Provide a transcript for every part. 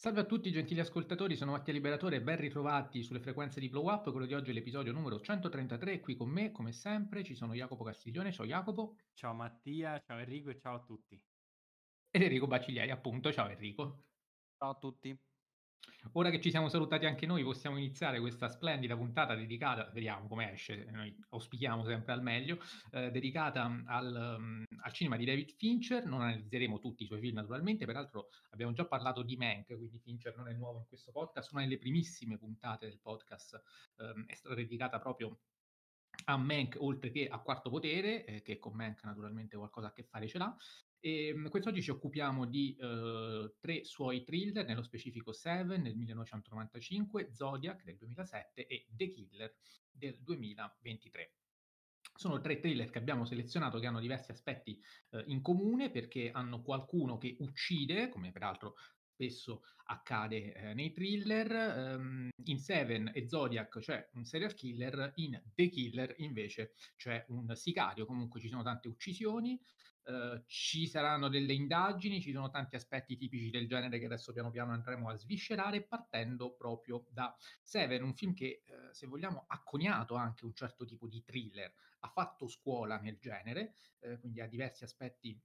Salve a tutti gentili ascoltatori, sono Mattia Liberatore e ben ritrovati sulle frequenze di Blow Up. Quello di oggi è l'episodio numero 133. Qui con me, come sempre, ci sono Jacopo Castiglione. Ciao Jacopo. Ciao Mattia, ciao Enrico e ciao a tutti. Ed Enrico Bacigliai, appunto. Ciao Enrico. Ciao a tutti. Ora che ci siamo salutati anche noi, possiamo iniziare questa splendida puntata dedicata, vediamo come esce, noi auspichiamo sempre al meglio, eh, dedicata al, um, al, cinema di David Fincher. Non analizzeremo tutti i suoi film naturalmente, peraltro abbiamo già parlato di Mank, quindi Fincher non è nuovo in questo podcast. Una delle primissime puntate del podcast um, è stata dedicata proprio a Mank oltre che a Quarto Potere, eh, che con Mank naturalmente qualcosa a che fare ce l'ha. E ehm, quest'oggi ci occupiamo di uh, tre suoi thriller, nello specifico Seven nel 1995, Zodiac del 2007 e The Killer del 2023. Sono tre thriller che abbiamo selezionato che hanno diversi aspetti uh, in comune perché hanno qualcuno che uccide, come peraltro spesso accade eh, nei thriller. Um, in Seven e Zodiac c'è un serial killer, in The Killer invece c'è un sicario, comunque ci sono tante uccisioni, uh, ci saranno delle indagini, ci sono tanti aspetti tipici del genere che adesso piano piano andremo a sviscerare, partendo proprio da Seven, un film che, uh, se vogliamo, ha coniato anche un certo tipo di thriller, ha fatto scuola nel genere, eh, quindi ha diversi aspetti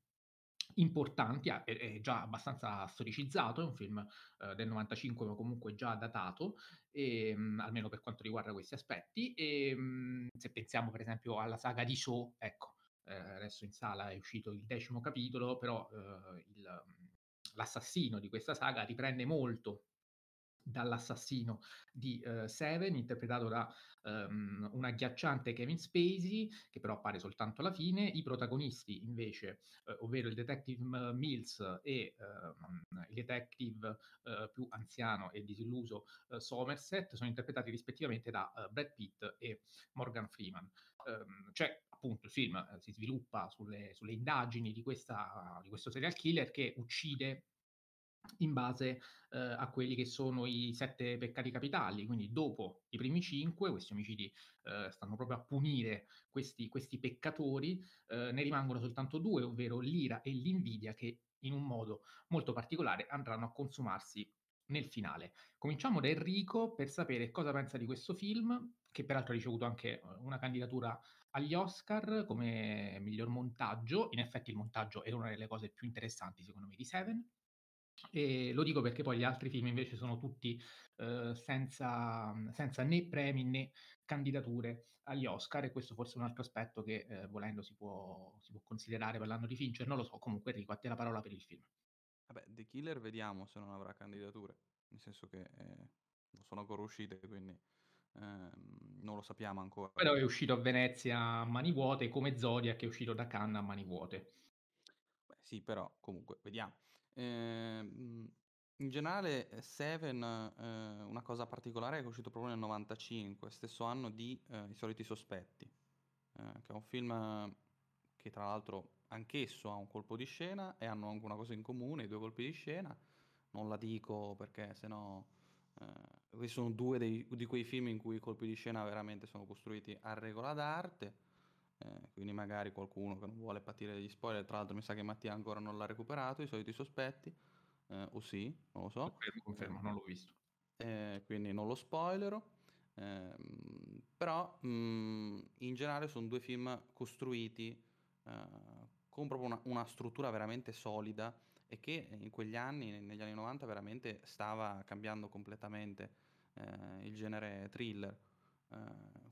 importanti, è, già abbastanza storicizzato, è un film eh, del 95 ma comunque già datato, e, ehm, mh, almeno per quanto riguarda questi aspetti, e ehm, mh, se pensiamo per esempio alla saga di Saw, ecco, eh, adesso in sala è uscito il decimo capitolo, però eh, il, l'assassino di questa saga riprende molto dall'assassino di uh, Seven, interpretato da um, un agghiacciante Kevin Spacey, che però appare soltanto alla fine. I protagonisti, invece, uh, ovvero il detective Mills e uh, il detective più anziano e disilluso Somerset, sono interpretati rispettivamente da Brad Pitt e Morgan Freeman. Um, cioè, appunto, il film si sviluppa sulle, sulle indagini di, questa, di questo serial killer che uccide in base eh, a quelli che sono i sette peccati capitali. Quindi dopo i primi cinque, questi omicidi eh, stanno proprio a punire questi, questi peccatori, eh, ne rimangono soltanto due, ovvero l'ira e l'invidia che in un modo molto particolare andranno a consumarsi nel finale. Cominciamo da Enrico per sapere cosa pensa di questo film, che peraltro ha ricevuto anche una candidatura agli Oscar come miglior montaggio. In effetti il montaggio è una delle cose più interessanti secondo me di Seven. E lo dico perché poi gli altri film invece sono tutti eh, senza, senza, né premi né candidature agli Oscar e questo forse è un altro aspetto che eh, volendo si può, si può, considerare per l'anno di Fincher, non lo so, comunque Enrico a te la parola per il film. Vabbè, The Killer vediamo se non avrà candidature, nel senso che eh, non sono ancora uscite, quindi non lo sappiamo ancora. Però è uscito a Venezia a mani vuote, come Zodiac è uscito da Cannes a mani vuote. Beh, sì, però comunque vediamo. Ehm, in generale eh, Seven, ehm, una cosa particolare è che è uscito proprio nel 95, stesso anno di eh, I soliti sospetti, eh, che è un film che tra l'altro anch'esso ha un colpo di scena e hanno anche una cosa in comune, i due colpi di scena. Non la dico perché sennò eh, questi sono due dei- di quei film in cui i colpi di scena veramente sono costruiti a regola d'arte. Eh, quindi magari qualcuno che non vuole patire degli spoiler, tra l'altro mi sa che Mattia ancora non l'ha recuperato, i soliti sospetti, eh, o sì, non lo so. Confermo, confermo, non l'ho visto. Eh, quindi non lo spoilerò. Ehm, però mh, mm, in generale sono due film costruiti eh, con proprio una, una, struttura veramente solida e che in quegli anni, negli anni 90, veramente stava cambiando completamente eh, il genere thriller. Eh,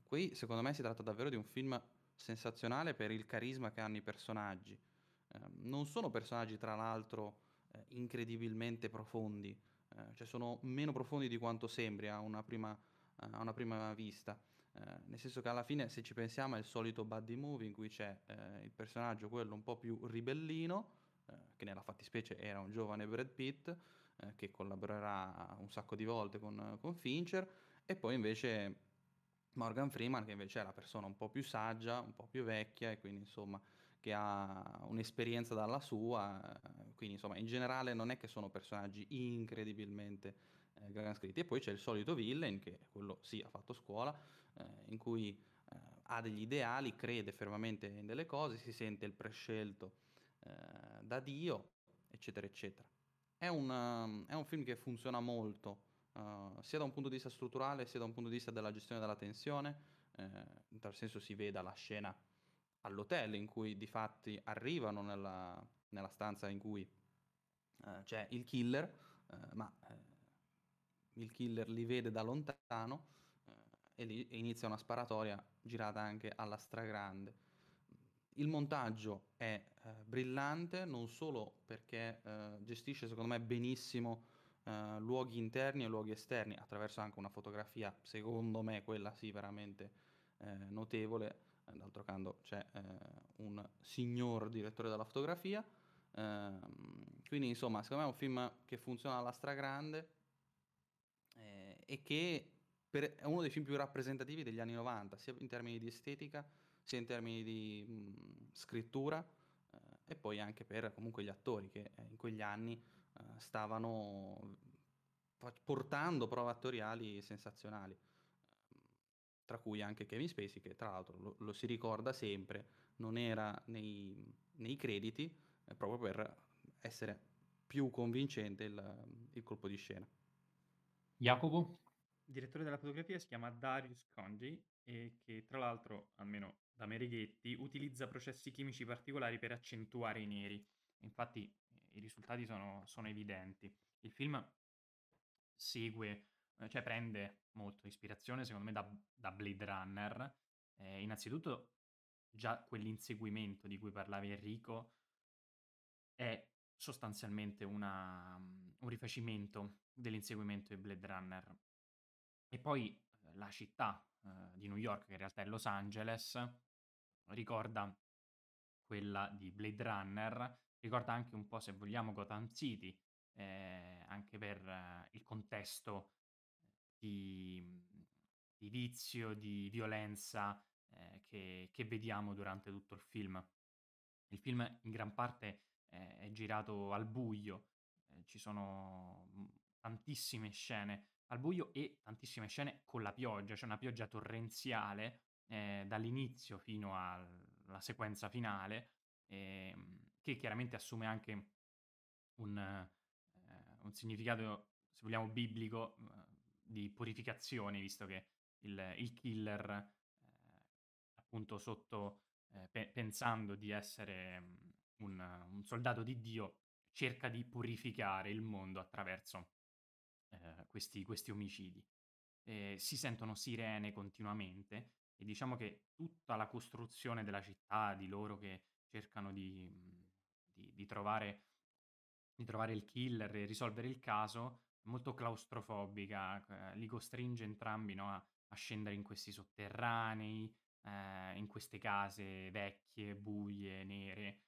qui secondo me si tratta davvero di un film sensazionale per il carisma che hanno i personaggi. Eh, non sono personaggi, tra l'altro, eh, incredibilmente profondi, eh, cioè sono meno profondi di quanto sembri a una prima, a una prima vista. Eh, nel senso che alla fine, se ci pensiamo, è il solito buddy movie in cui c'è eh, il personaggio, quello un po' più ribellino, eh, che nella fattispecie era un giovane Brad Pitt, che collaborerà un sacco di volte con, con Fincher, e poi invece Morgan Freeman che invece è la persona un po' più saggia, un po' più vecchia e quindi insomma che ha un'esperienza dalla sua, quindi insomma in generale non è che sono personaggi incredibilmente eh, gran scritti. E poi c'è il solito villain che quello sì ha fatto scuola, eh, in cui eh, ha degli ideali, crede fermamente in delle cose, si sente il prescelto eh, da Dio, eccetera eccetera. È un, è un film che funziona molto, uh, sia da un punto di vista strutturale, sia da un punto di vista della gestione della tensione. Eh, in tal senso si veda la scena all'hotel in cui di fatti arrivano nella, nella stanza in cui eh, c'è il killer, eh, ma il killer li vede da lontano e lì inizia una sparatoria girata anche alla stragrande. Il montaggio è eh, brillante non solo perché eh, gestisce secondo me benissimo luoghi interni e luoghi esterni attraverso anche una fotografia, secondo me quella sì veramente notevole, d'altro canto c'è un signor direttore della fotografia, Ehm, quindi insomma, secondo me è un film che funziona alla stragrande eh, e che per, è uno dei film più rappresentativi degli anni 90, sia in termini di estetica, sia in termini di mh, scrittura eh, e poi anche per comunque gli attori che eh, in quegli anni eh, stavano portando prove attoriali sensazionali tra cui anche Kevin Spacey, che tra l'altro lo, lo si ricorda sempre, non era nei, nei crediti, eh, proprio per essere più convincente il, il colpo di scena. Jacopo? Direttore della fotografia si chiama Darius Conji e che tra l'altro, almeno da Mereghetti, utilizza processi chimici particolari per accentuare i neri. Infatti i risultati sono, sono evidenti. Il film segue, eh, cioè prende molto ispirazione secondo me da, da Blade Runner. Eh, innanzitutto già quell'inseguimento di cui parlava Enrico è sostanzialmente una, un rifacimento dell'inseguimento di Blade Runner. E poi eh, la città eh, di New York, che in realtà è Los Angeles, ricorda quella di Blade Runner, ricorda anche un po', se vogliamo, Gotham City, eh, anche per eh, il contesto di, di, vizio, di violenza eh, che, che vediamo durante tutto il film. Il film in gran parte è girato al buio, eh, ci sono mhmm, tantissime scene al buio e tantissime scene con la pioggia, c'è una pioggia torrenziale eh, dall'inizio fino alla sequenza finale, ehm, che chiaramente assume anche un, eh, un significato, se vogliamo, biblico di purificazione, visto che il, il killer, eh, appunto sotto, eh, pe- pensando di essere mhmm, un, un soldato di Dio cerca di purificare il mondo attraverso eh, questi, questi, omicidi. Eh, si sentono sirene continuamente e diciamo che tutta la costruzione della città, di loro che cercano di, di, di, trovare, di trovare, il killer e risolvere il caso, è molto claustrofobica, eh, li costringe entrambi no, a, a, scendere in questi sotterranei, eh, in queste case vecchie, buie, nere,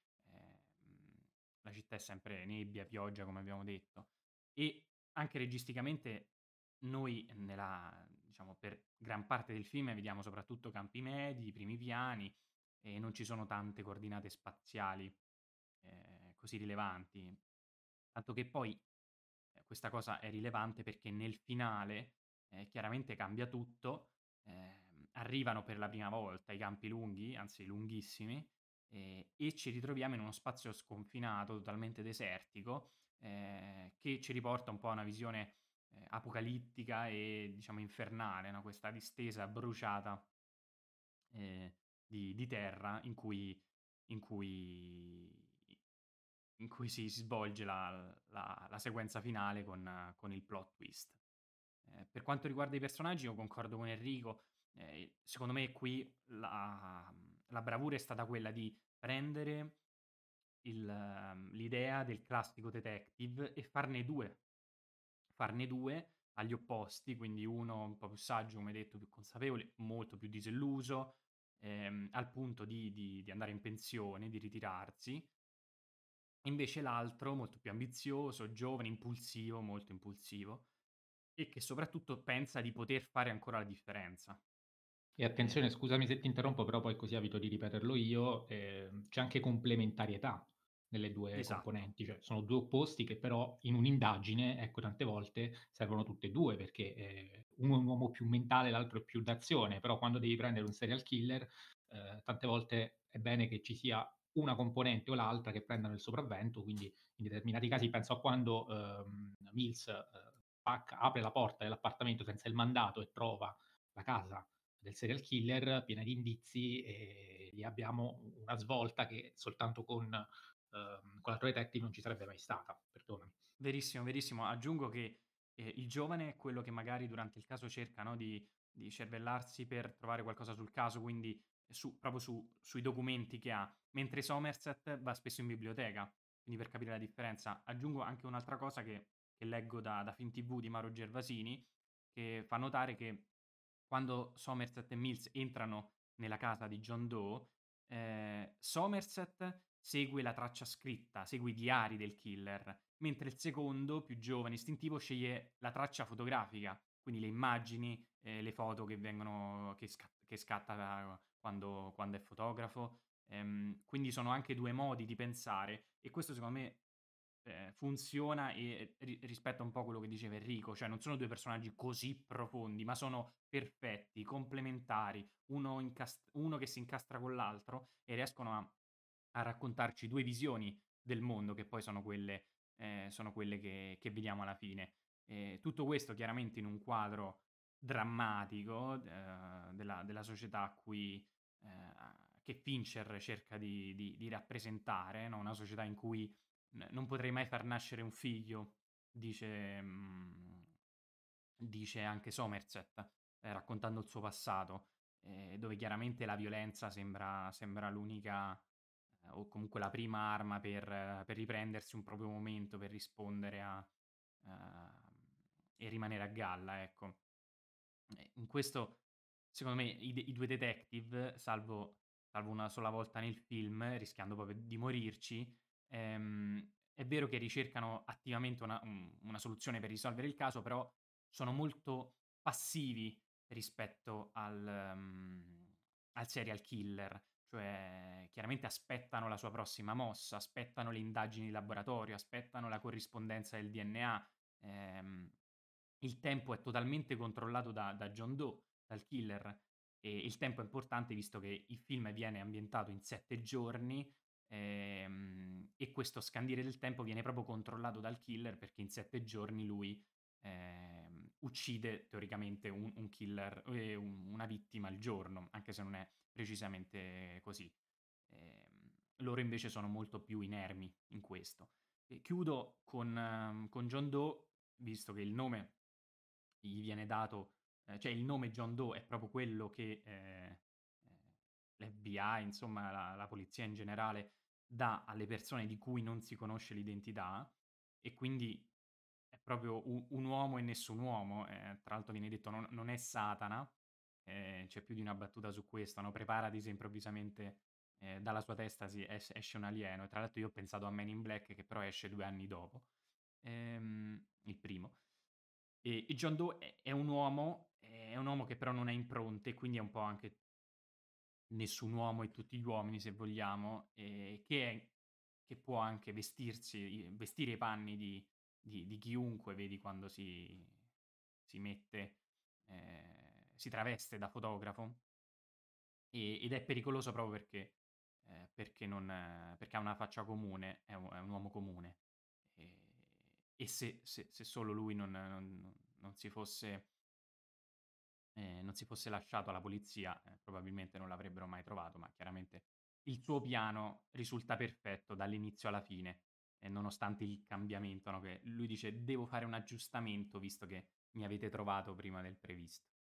la città è sempre nebbia, pioggia, come abbiamo detto. E anche registicamente noi nella, diciamo, per gran parte del film vediamo soprattutto campi medi, primi piani e non ci sono tante coordinate spaziali eh, così rilevanti. Tanto che poi eh, questa cosa è rilevante perché nel finale eh, chiaramente cambia tutto, ehm, arrivano per la prima volta i campi lunghi, anzi lunghissimi, e ci ritroviamo in uno spazio sconfinato, totalmente desertico, eh, che ci riporta un po' a una visione eh, apocalittica e diciamo infernale, no? questa distesa bruciata eh, di, di, terra in cui, in cui, in cui si, svolge la, la, la, sequenza finale con, con il plot twist. Eh, per quanto riguarda i personaggi, io concordo con Enrico, eh, secondo me qui la, la bravura è stata quella di prendere il, l'idea del classico detective e farne due. Farne due agli opposti, quindi uno un po' più saggio, come detto, più consapevole, molto più disilluso, ehm, al punto di, di, di andare in pensione, di ritirarsi. Invece l'altro molto più ambizioso, giovane, impulsivo, molto impulsivo, e che soprattutto pensa di poter fare ancora la differenza. E attenzione, scusami se ti interrompo, però poi così evito di ripeterlo io, ehm, c'è anche complementarietà nelle due Esatto. componenti, cioè sono due opposti che però in un'indagine, ecco, tante volte servono tutte e due perché eh, uno è un uomo più mentale, l'altro è più d'azione, però quando devi prendere un serial killer, eh, tante volte è bene che ci sia una componente o l'altra che prendano il sopravvento, quindi in determinati casi penso a quando ehm, Mills eh, apre la porta dell'appartamento senza il mandato e trova la casa del serial killer piena di indizi e lì abbiamo una svolta che soltanto con, ehm, con la True Detective non ci sarebbe mai stata, perdonami. Verissimo, verissimo. Aggiungo che eh, il giovane è quello che magari durante il caso cerca no, di, di cervellarsi per trovare qualcosa sul caso, quindi su, proprio su, sui documenti che ha, mentre Somerset va spesso in biblioteca, quindi per capire la differenza. Aggiungo anche un'altra cosa che, che leggo da, da Film TV di Maro Gervasini, che fa notare che quando Somerset e Mills entrano nella casa di John Doe, eh, Somerset segue la traccia scritta, segue i diari del killer, mentre il secondo, più giovane, istintivo, sceglie la traccia fotografica, quindi le immagini, eh, le foto che vengono, che, sca- che scatta quando, quando, è fotografo. Ehm, quindi sono anche due modi di pensare e questo secondo me eh, funziona e ri- rispetta un po' quello che diceva Enrico, cioè non sono due personaggi così profondi, ma sono perfetti, complementari, uno, incast- uno che si incastra con l'altro e riescono a, a, raccontarci due visioni del mondo che poi sono quelle, eh, sono quelle che, che, vediamo alla fine. Eh, tutto questo chiaramente in un quadro drammatico eh, della, della, società a cui eh, che Fincher cerca di, di, di rappresentare, no? una società in cui non potrei mai far nascere un figlio, dice, mh, dice anche Somerset, eh, raccontando il suo passato, eh, dove chiaramente la violenza sembra, sembra l'unica o comunque la prima arma per, per, riprendersi un proprio momento, per rispondere a, e rimanere a galla, ecco. In questo, secondo me, i, i due detective, salvo, salvo una sola volta nel film, rischiando proprio di morirci, Ehm, è vero che ricercano attivamente una, un, una soluzione per risolvere il caso, però sono molto passivi rispetto al, um, al serial killer, cioè chiaramente aspettano la sua prossima mossa, aspettano le indagini di laboratorio, aspettano la corrispondenza del DNA. Ehm, il tempo è totalmente controllato da, da John Doe, dal killer, e il tempo è importante visto che il film viene ambientato in sette giorni, Ehm, e questo scandire del tempo viene proprio controllato dal killer perché in sette giorni lui ehm, uccide teoricamente un, un killer, eh, un, una vittima al giorno, anche se non è precisamente così. Ehm, loro invece sono molto più inermi in questo. E chiudo con, um, con John Doe, visto che il nome gli viene dato, eh, cioè il nome John Doe è proprio quello che eh, l'FBI, insomma la, la polizia in generale, dà alle persone di cui non si conosce l'identità e quindi è proprio un, un uomo e nessun uomo. Eh, tra l'altro viene detto non, non è Satana, eh, c'è più di una battuta su questo, no? preparati se improvvisamente eh, dalla sua testa si es- esce un alieno. E tra l'altro io ho pensato a Man in Black che però esce due anni dopo, ehm, il primo. E, e John Doe è, è, un uomo, è un uomo che però non ha impronte, quindi è un po' anche nessun uomo e tutti gli uomini, se vogliamo, eh, che, è, che, può anche vestirsi, vestire i panni di, di, di chiunque, vedi quando si, si mette, eh, si traveste da fotografo, e, ed è pericoloso proprio perché, eh, perché, non, perché, ha una faccia comune, è un, è un uomo comune. E, e se, se, se, solo lui non, non, non si fosse eh, non si fosse lasciato alla polizia, eh, probabilmente non l'avrebbero mai trovato, ma chiaramente il suo piano risulta perfetto dall'inizio alla fine, eh, nonostante il cambiamento, no? che lui dice devo fare un aggiustamento visto che mi avete trovato prima del previsto.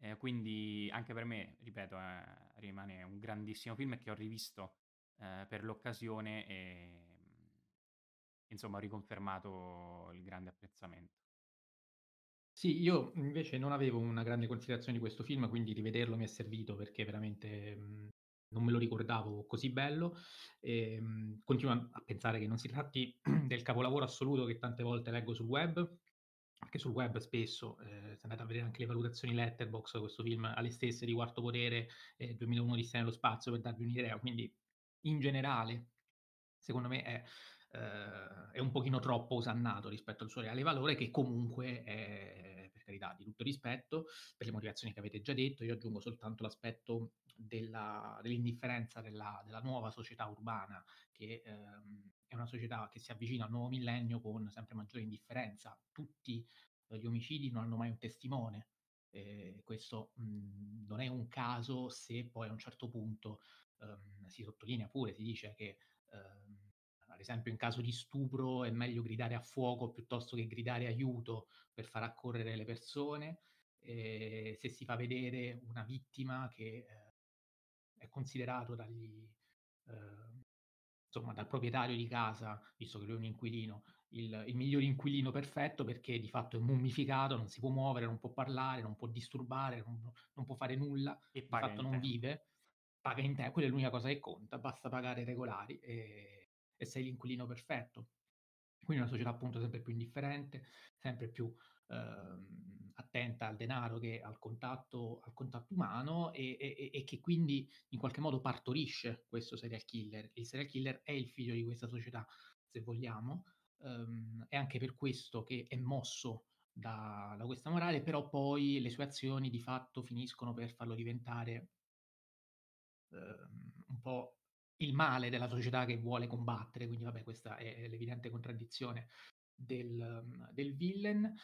Eh, quindi anche per me, ripeto, eh, rimane un grandissimo film che ho rivisto eh, per l'occasione e insomma ho riconfermato il grande apprezzamento. Sì, io invece non avevo una grande considerazione di questo film, quindi rivederlo mi è servito perché veramente mh, non me lo ricordavo così bello. E, mh, continuo a pensare che non si tratti del capolavoro assoluto che tante volte leggo sul web, anche sul web spesso, eh, se andate a vedere anche le valutazioni Letterboxd, questo film ha le stesse di Quarto Potere e 2001 di nello spazio per darvi un'idea, quindi in generale secondo me è eh, è un pochino troppo osannato rispetto al suo reale valore, che comunque è, per carità, di tutto rispetto, per le motivazioni che avete già detto. Io aggiungo soltanto l'aspetto della, dell'indifferenza della, della, nuova società urbana che ehm, è una società che si avvicina al nuovo millennio con sempre maggiore indifferenza. Tutti gli omicidi non hanno mai un testimone. Eh, questo mh, mhmm, non è un caso se poi a un certo punto ehm, si sottolinea pure, si dice che ehm, ad esempio in caso di stupro è meglio gridare a fuoco piuttosto che gridare aiuto per far accorrere le persone. Eh, se si fa vedere una vittima che eh, è considerato dagli, eh, insomma, dal proprietario di casa, visto che lui è un inquilino, il, il, miglior inquilino perfetto perché di fatto è mummificato, non si può muovere, non può parlare, non può disturbare, non, non può fare nulla, e di fatto non vive, paga in te, quella è l'unica cosa che conta, basta pagare regolari e, e sei l'inquilino perfetto. Quindi una società appunto sempre più indifferente, sempre più attenta al denaro che al contatto, al contatto umano e, e, e, che quindi in qualche modo partorisce questo serial killer. Il serial killer è il figlio di questa società, se vogliamo, um, è anche per questo che è mosso da, da, questa morale, però poi le sue azioni di fatto finiscono per farlo diventare um, un po' il male della società che vuole combattere, quindi vabbè questa è l'evidente contraddizione del, del villain.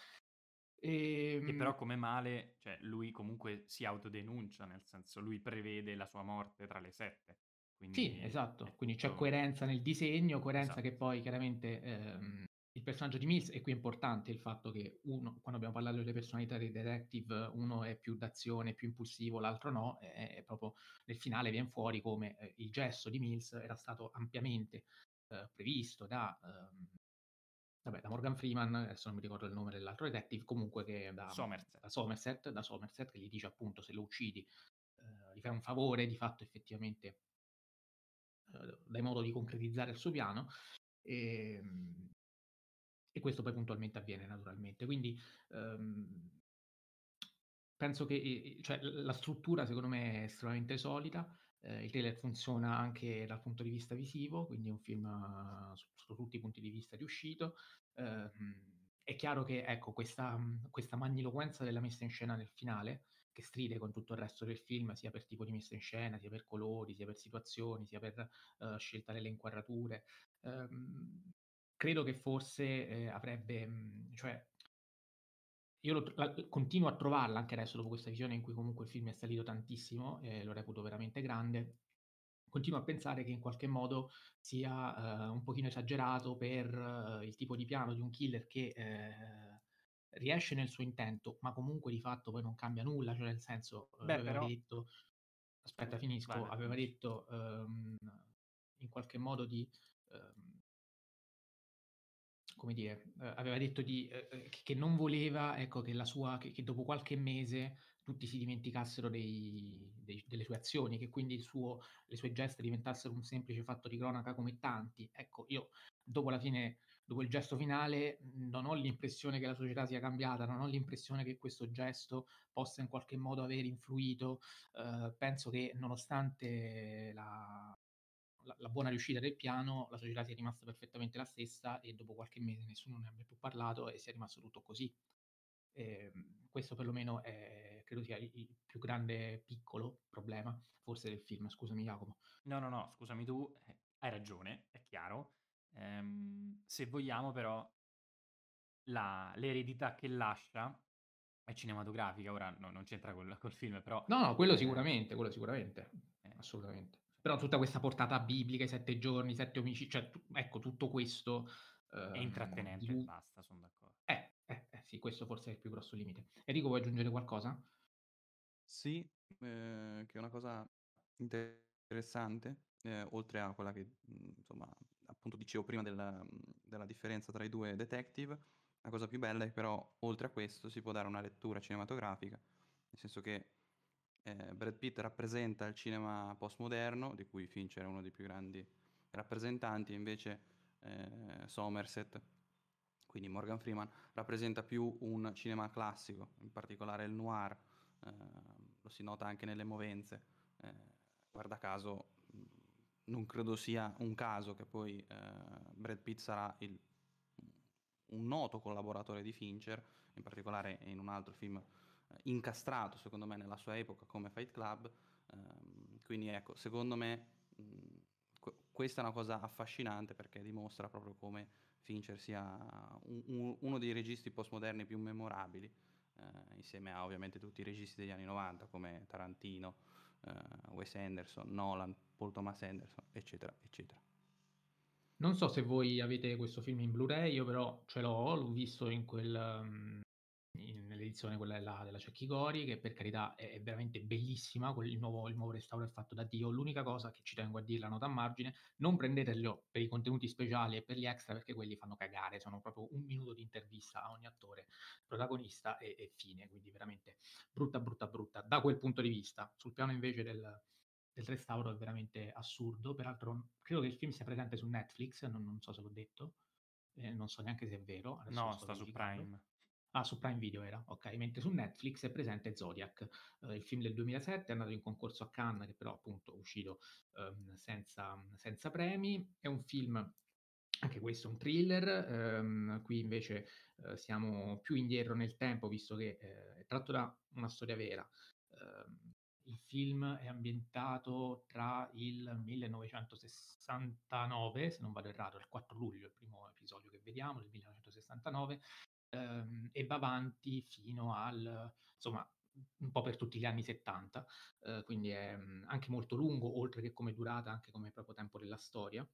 E, che però come male, cioè lui comunque si autodenuncia, nel senso lui prevede la sua morte tra le sette. Quindi, sì, esatto, quindi c'è coerenza nel disegno, coerenza esatto. che poi chiaramente ehm, il personaggio di Mills, e qui è importante il fatto che uno, quando abbiamo parlato delle personalità dei detective, uno è più d'azione, più impulsivo, l'altro no, è, è proprio nel finale viene fuori come eh, il gesto di Mills era stato ampiamente eh, previsto da, ehm, vabbè, da Morgan Freeman, adesso non mi ricordo il nome dell'altro detective, comunque che da Somerset, da Somerset, da Somerset che gli dice appunto se lo uccidi eh, gli fai un favore, di fatto effettivamente eh, dai modo di concretizzare il suo piano. E, ehm, e questo poi puntualmente avviene naturalmente. Quindi ehm, penso che cioè, la struttura secondo me è estremamente solida. Eh, il trailer funziona anche dal punto di vista visivo, quindi è un film uh, sotto tutti i punti di vista riuscito. Eh, è chiaro che ecco, questa, questa magniloquenza della messa in scena nel finale che stride con tutto il resto del film, sia per tipo di messa in scena, sia per colori, sia per situazioni, sia per uh, scelta delle inquadrature. Um, credo che forse eh, avrebbe, mh, cioè, io lo, la, continuo a trovarla anche adesso dopo questa visione in cui comunque il film è salito tantissimo, e lo reputo veramente grande, continuo a pensare che in qualche modo sia uh, un pochino esagerato per uh, il tipo di piano di un killer che eh, riesce nel suo intento, ma comunque di fatto poi non cambia nulla, cioè nel senso, eh, Beh, aveva però... detto, aspetta finisco, vale. aveva detto um, in qualche modo di, um, come dire, uh, aveva detto di, uh, che non voleva, ecco, che sua, che, che dopo qualche mese tutti si dimenticassero dei, dei, delle sue azioni, che quindi suo, le sue gesta diventassero un semplice fatto di cronaca come tanti. Ecco, io dopo la fine dopo il gesto finale non ho l'impressione che la società sia cambiata, non ho l'impressione che questo gesto possa in qualche modo aver influito. Eh, penso che nonostante la, la, la, buona riuscita del piano, la società sia rimasta perfettamente la stessa e dopo qualche mese nessuno ne abbia più parlato e sia rimasto tutto così. Eh, questo perlomeno è, credo sia il, il più grande piccolo problema, forse del film. Scusami Jacopo. No, no, no, scusami tu, eh, hai ragione, è chiaro Ehm, se vogliamo però la, l'eredità che lascia è cinematografica, ora no, non c'entra col, col, film, però... No, no, quello eh, sicuramente, quello sicuramente, eh, assolutamente. Però tutta questa portata biblica, i sette giorni, i sette omicidi, cioè tu, ecco, tutto questo... Eh, è intrattenente, lui... basta, sono d'accordo. Eh, eh, eh, sì, questo forse è il più grosso limite. Enrico, vuoi aggiungere qualcosa? Sì, eh, che è una cosa interessante, eh, oltre a quella che, insomma, appunto dicevo prima della, della differenza tra i due detective, la cosa più bella è che però oltre a questo si può dare una lettura cinematografica, nel senso che eh, Brad Pitt rappresenta il cinema postmoderno, di cui Fincher è uno dei più grandi rappresentanti, invece eh, Somerset, quindi Morgan Freeman, rappresenta più un cinema classico, in particolare il noir, eh, lo si nota anche nelle movenze. Eh, guarda caso, non credo sia un caso che poi eh, Brad Pitt sarà il, un noto collaboratore di Fincher, in particolare in un altro film incastrato secondo me nella sua epoca come Fight Club. Eh, quindi ecco, secondo me mh, questa è una cosa affascinante perché dimostra proprio come Fincher sia un- un- uno dei registi postmoderni più memorabili, eh, insieme a ovviamente tutti i registi degli anni 90 come Tarantino, eh, Wes Anderson, Nolan, Paul Thomas Anderson, eccetera, eccetera. Non so se voi avete questo film in Blu-ray, io però ce l'ho, l'ho visto in quel, in- nell'edizione quella della, della Cecchi Gori, che per carità è, è veramente bellissima, quel- il nuovo, il nuovo restauro è fatto da Dio. L'unica cosa che ci tengo a dire, la nota a margine, non prendetelo per i contenuti speciali e per gli extra perché quelli fanno cagare, sono proprio un minuto di intervista a ogni attore protagonista e, e fine, quindi veramente brutta, brutta, brutta. Da quel punto di vista, sul piano invece del, del restauro è veramente assurdo. Peraltro, credo che il film sia presente su Netflix, non, non so se l'ho detto, eh, non so neanche se è vero. No, sta su. Prime. Ah, su Prime Video era, ok. Mentre su Netflix è presente Zodiac, eh, il film del 2007, è andato in concorso a Cannes, che però appunto è uscito ehm, senza, senza premi. È un film, anche questo, un thriller. ehm, qui invece eh, siamo più indietro nel tempo, visto che eh, è tratto da una storia vera. Ehm, il film è ambientato tra il 1969, se non vado errato, il 4 luglio, il primo episodio che vediamo, del 1969, ehm, e va avanti fino al, insomma, un po' per tutti gli anni 70, eh, quindi è mm, anche molto lungo, oltre che come durata, anche come proprio tempo della storia.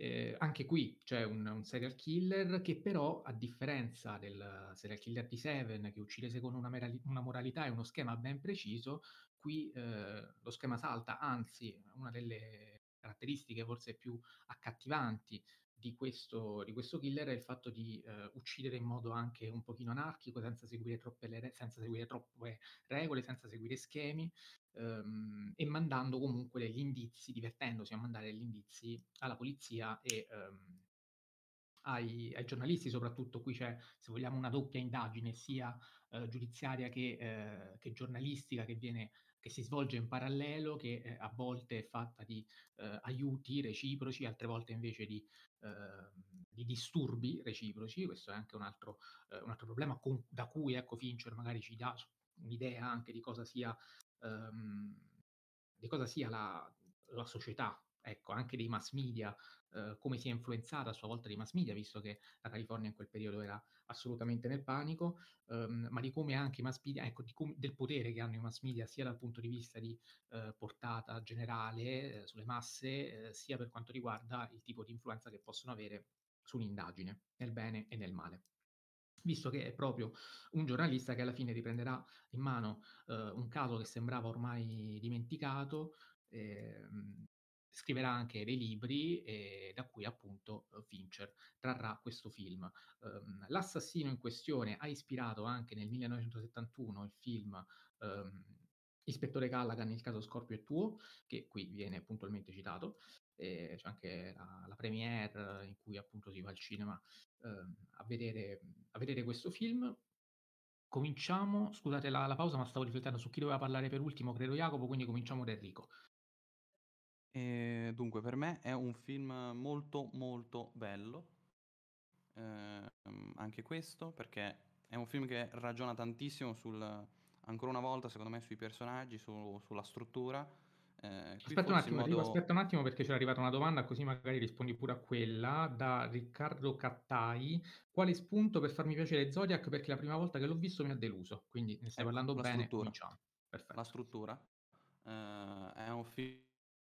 Eh, anche qui c'è un, un serial killer che però, a differenza del serial killer di Seven, che uccide secondo una, merali- una moralità e uno schema ben preciso, qui eh, lo schema salta, anzi, una delle caratteristiche forse più accattivanti di questo, di questo killer è il fatto di eh, uccidere in modo anche un pochino anarchico, senza seguire troppe, le senza seguire troppe regole, senza seguire schemi, ehm, e mandando comunque degli indizi, divertendosi a mandare degli indizi alla polizia e ehm, ai, ai giornalisti, soprattutto qui c'è, se vogliamo, una doppia indagine, sia eh, giudiziaria che, eh, che giornalistica, che viene che si svolge in parallelo, che eh, a volte è fatta di eh, aiuti reciproci, altre volte invece di, eh, di disturbi reciproci. Questo è anche un altro, eh, un altro problema con- da cui ecco, Fincher magari ci dà un'idea anche di cosa sia, ehm, di cosa sia la, la società, ecco, anche dei mass media, eh, come sia influenzata a sua volta dai mass media, visto che la California in quel periodo era assolutamente nel panico, ehm, ma di come anche i mass media, ecco, di come- del potere che hanno i mass media sia dal punto di vista di eh, portata generale eh, sulle masse, eh, sia per quanto riguarda il tipo di influenza che possono avere su un'indagine, nel bene e nel male. Visto che è proprio un giornalista che alla fine riprenderà in mano eh, un caso che sembrava ormai dimenticato, ehm, scriverà anche dei libri e da cui appunto eh, Fincher trarrà questo film. Ehm, l'assassino in questione ha ispirato anche nel 1971 il film ehm, Ispettore Callaghan, il caso Scorpio è tuo, che qui viene puntualmente citato. E c'è anche la, la premiere in cui appunto si va al cinema ehm, a, vedere, a vedere questo film. Cominciamo, scusate la, la pausa, ma stavo riflettendo su chi doveva parlare per ultimo, credo Jacopo, quindi cominciamo da Enrico. E dunque, per me è un film molto molto bello, ehm, anche questo, perché è un film che ragiona tantissimo sul, ancora una volta, secondo me, sui personaggi, su- sulla struttura. Eh, Aspetta un attimo, modo... aspetta un attimo perché c'è arrivata una domanda, così magari rispondi pure a quella, da Riccardo Cattai. Quale spunto per farmi piacere Zodiac? Perché la prima volta che l'ho visto mi ha deluso, quindi ne stai Ecco, parlando la bene, struttura. cominciamo. La struttura eh, è un fi-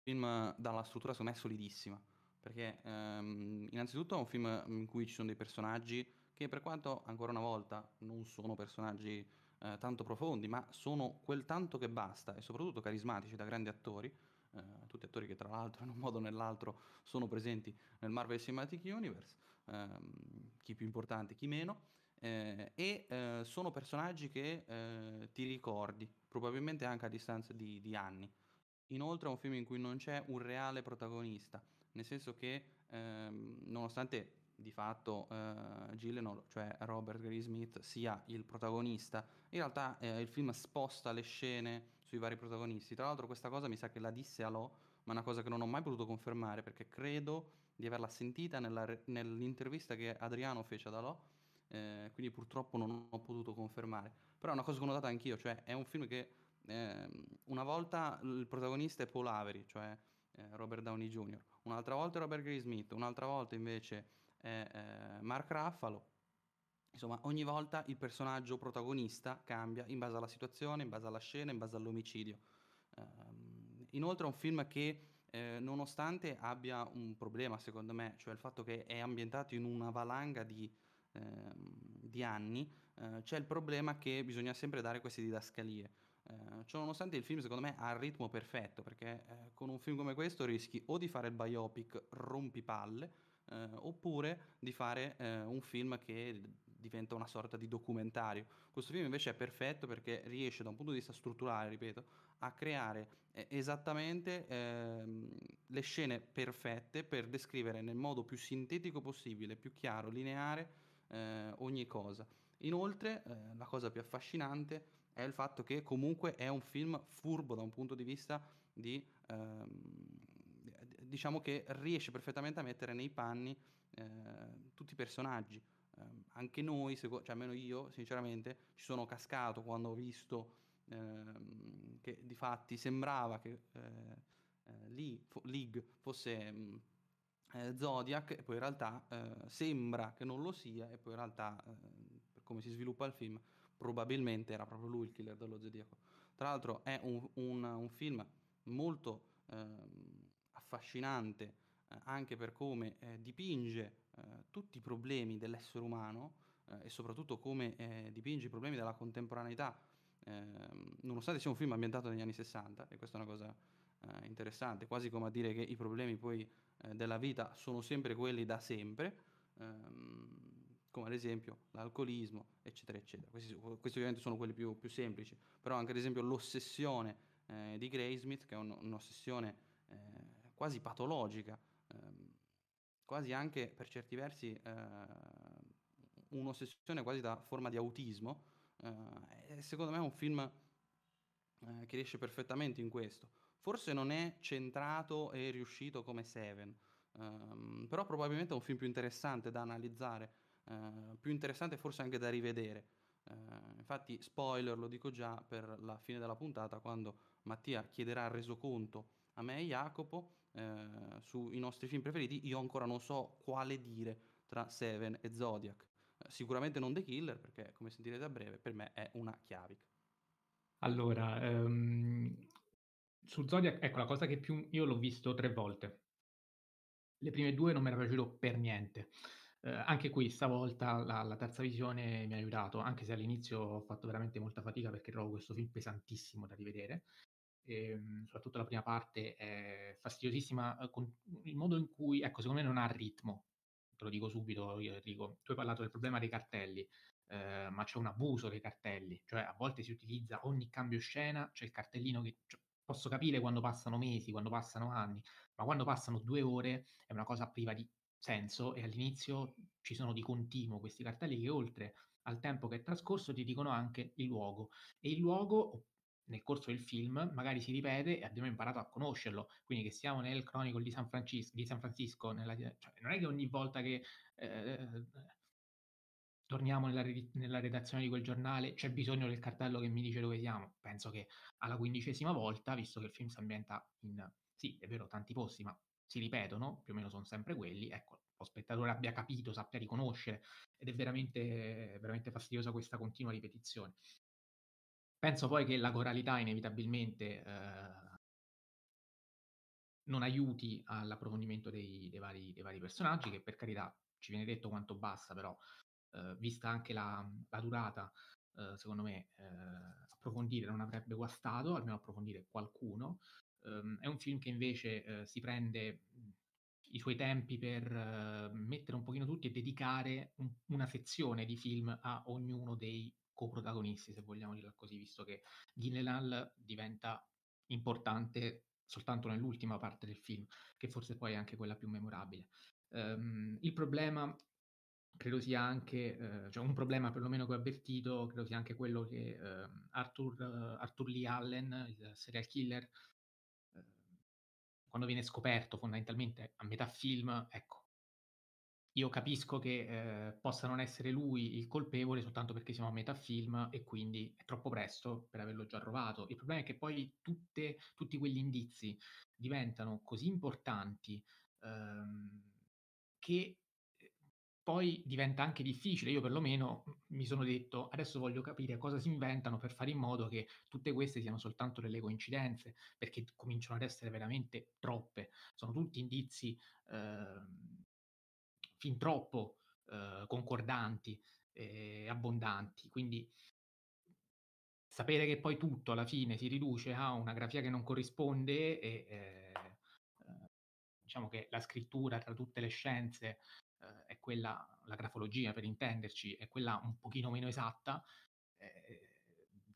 film dalla struttura secondo me solidissima, perché ehm, innanzitutto è un film in cui ci sono dei personaggi che per quanto ancora una volta non sono personaggi eh, tanto profondi, ma sono quel tanto che basta e soprattutto carismatici da grandi attori, eh, tutti attori che tra l'altro in un modo o nell'altro sono presenti nel Marvel Cinematic Universe, ehm, chi più importante, chi meno. Eh, e eh, sono personaggi che eh, ti ricordi, probabilmente anche a distanza di, di anni. Inoltre è un film in cui non c'è un reale protagonista, nel senso che ehm, nonostante di fatto eh, Gyllenhaal, cioè Robert Gray Smith, sia il protagonista, in realtà eh, il film sposta le scene sui vari protagonisti. Tra l'altro questa cosa mi sa che la disse a Lo, ma è una cosa che non ho mai potuto confermare perché credo di averla sentita nella nell'intervista che Adriano fece ad Alò, eh, quindi purtroppo non ho potuto confermare. Però è una cosa che ho notato anch'io, cioè è un film che ehm, una volta il protagonista è Paul Avery, cioè eh, Robert Downey Jr., un'altra volta è Robert Gray Smith, un'altra volta invece è eh, Mark Ruffalo. Insomma, ogni volta il personaggio protagonista cambia in base alla situazione, in base alla scena, in base all'omicidio. Um, inoltre è un film che, eh, nonostante abbia un problema, secondo me, cioè il fatto che è ambientato in una valanga di, eh, di anni, eh, c'è il problema che bisogna sempre dare queste didascalie. Eh, cioè, nonostante il film, secondo me, ha il ritmo perfetto, perché eh, con un film come questo rischi o di fare il biopic rompipalle, eh, oppure di fare eh, un film che diventa una sorta di documentario. Questo film invece è perfetto perché riesce da un punto di vista strutturale, ripeto, a creare eh, esattamente ehm, le scene perfette per descrivere nel modo più sintetico possibile, più chiaro, lineare eh, ogni cosa. Inoltre, la cosa più affascinante è il fatto che comunque è un film furbo da un punto di vista di... Ehm, diciamo che riesce perfettamente a mettere nei panni eh, tutti i personaggi. Eh, anche noi, seco- cioè almeno io, sinceramente, ci sono cascato quando ho visto ehm, che di fatti sembrava che eh, eh League fosse mh, mm, eh, Zodiac e poi in realtà eh, sembra che non lo sia e poi in realtà, per come si sviluppa il film, probabilmente era proprio lui il killer dello Zodiaco. Tra l'altro è un, un, un film molto ehm, affascinante eh, anche per come eh, dipinge eh, tutti i problemi dell'essere umano eh, e soprattutto come eh, dipinge i problemi della contemporaneità, ehm, nonostante sia un film ambientato negli anni 60, e questa è una cosa eh, interessante, quasi come a dire che i problemi poi della vita sono sempre quelli da sempre. Ehm, come ad esempio l'alcolismo, eccetera, eccetera. Questi, questi ovviamente sono quelli più, più, semplici, però anche ad esempio l'ossessione eh, di Graysmith, che è un, un'ossessione eh, quasi patologica, ehm, quasi anche per certi versi eh, un'ossessione quasi da forma di autismo, eh, secondo me è un film eh, che riesce perfettamente in questo. Forse non è centrato e riuscito come Seven, ehm, però probabilmente è un film più interessante da analizzare eh, più interessante forse anche da rivedere. Eh, infatti, spoiler, lo dico già per la fine della puntata, quando Mattia chiederà il resoconto a me e Jacopo eh, sui nostri film preferiti, io ancora non so quale dire tra Seven e Zodiac. Eh, sicuramente non The Killer, perché come sentirete a breve, per me è una chiavica. Allora, um, su Zodiac, ecco la cosa che più io l'ho visto tre volte. Le prime due non mi era piaciuto per niente. Eh, anche qui stavolta la, la, terza visione mi ha aiutato, anche se all'inizio ho fatto veramente molta fatica perché trovo questo film pesantissimo da rivedere. E, ehm, soprattutto la prima parte è fastidiosissima eh, con il modo in cui, ecco, secondo me non ha ritmo. Te lo dico subito, io, Enrico. Tu hai parlato del problema dei cartelli, eh, ma c'è un abuso dei cartelli, cioè a volte si utilizza ogni cambio scena, c'è il cartellino che cioè, posso capire quando passano mesi, quando passano anni, ma quando passano due ore è una cosa priva di senso e all'inizio ci sono di continuo questi cartelli che oltre al tempo che è trascorso ti dicono anche il luogo. E il luogo nel corso del film magari si ripete e abbiamo imparato a conoscerlo, quindi che siamo nel Chronicle di San Francisco, di San Francisco nella, cioè, non è che ogni volta che eh, torniamo nella, nella, redazione di quel giornale c'è bisogno del cartello che mi dice dove siamo, penso che alla quindicesima volta, visto che il film si ambienta in, sì è vero, tanti posti, ma si ripetono, più o meno sono sempre quelli, ecco, lo spettatore abbia capito, sappia riconoscere, ed è veramente, veramente fastidiosa questa continua ripetizione. Penso poi che la coralità inevitabilmente eh, non aiuti all'approfondimento dei, dei, vari, dei, vari, personaggi, che per carità ci viene detto quanto basta, però eh, vista anche la, la durata, eh, secondo me eh, approfondire non avrebbe guastato, almeno approfondire qualcuno. Um, è un film che invece uh, si prende i suoi tempi per uh, mettere un pochino tutti e dedicare un, una sezione di film a ognuno dei coprotagonisti, se vogliamo dirla così, visto che Gyllenhaal diventa importante soltanto nell'ultima parte del film, che forse poi è anche quella più memorabile. Um, il problema credo sia anche, eh, cioè un problema perlomeno che ho avvertito, credo sia anche quello che eh, Arthur, uh, Arthur Lee Allen, il serial killer, quando viene scoperto fondamentalmente a metà film, ecco, io capisco che eh, possa non essere lui il colpevole soltanto perché siamo a metà film e quindi è troppo presto per averlo già trovato. Il problema è che poi tutte, tutti quegli indizi diventano così importanti ehm, che poi diventa anche difficile. Io perlomeno mi sono detto adesso voglio capire cosa si inventano per fare in modo che tutte queste siano soltanto delle coincidenze, perché cominciano ad essere veramente troppe. Sono tutti indizi eh, fin troppo eh, concordanti e abbondanti. Quindi sapere che poi tutto alla fine si riduce a una grafia che non corrisponde e eh, eh, diciamo che la scrittura tra tutte le scienze eh, quella, la grafologia per intenderci, è quella un pochino meno esatta, eh,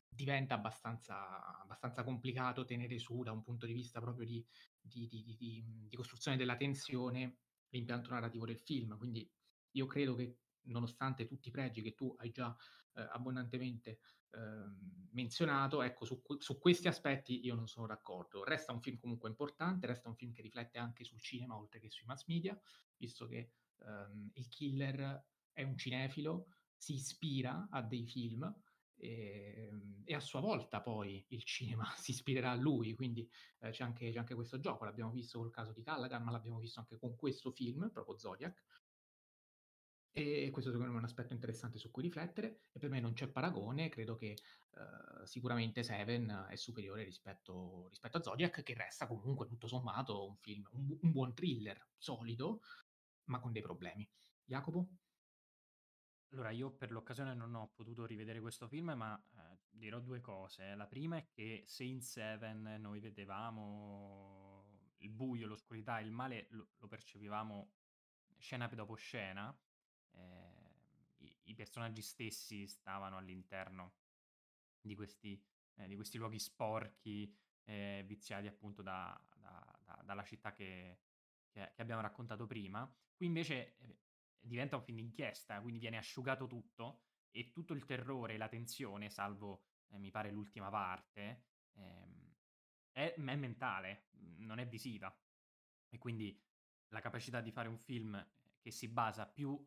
diventa abbastanza, abbastanza, complicato tenere su da un punto di vista proprio di, di, di, di costruzione della tensione l'impianto narrativo del film. Quindi io credo che nonostante tutti i pregi che tu hai già eh, abbondantemente eh, menzionato, ecco, su, su, questi aspetti io non sono d'accordo. Resta un film comunque importante, resta un film che riflette anche sul cinema oltre che sui mass media, visto che ehm, il killer è un cinefilo, si ispira a dei film e, ehm, e, a sua volta poi il cinema si ispirerà a lui, quindi eh, c'è, anche, c'è, anche, questo gioco, l'abbiamo visto col caso di Callaghan, ma l'abbiamo visto anche con questo film, proprio Zodiac, e questo secondo me è un aspetto interessante su cui riflettere e per me non c'è paragone, credo che uh, sicuramente Seven è superiore rispetto, rispetto, a Zodiac, che resta comunque tutto sommato un film, un, un buon thriller, solido, ma con dei problemi. Jacopo? Allora, io per l'occasione non ho potuto rivedere questo film, ma eh, dirò due cose. La prima è che se in Seven noi vedevamo il buio, l'oscurità, il male, lo, lo percepivamo scena dopo scena, eh, i, i, personaggi stessi stavano all'interno di questi, eh, di questi luoghi sporchi, eh, viziati appunto da, da, da, dalla città che, che, che, abbiamo raccontato prima. Qui invece eh, diventa un film d'inchiesta, quindi viene asciugato tutto e tutto il terrore la tensione, salvo eh, mi pare l'ultima parte, ehm, è, è, mentale, non è visiva. E quindi la capacità di fare un film che si basa più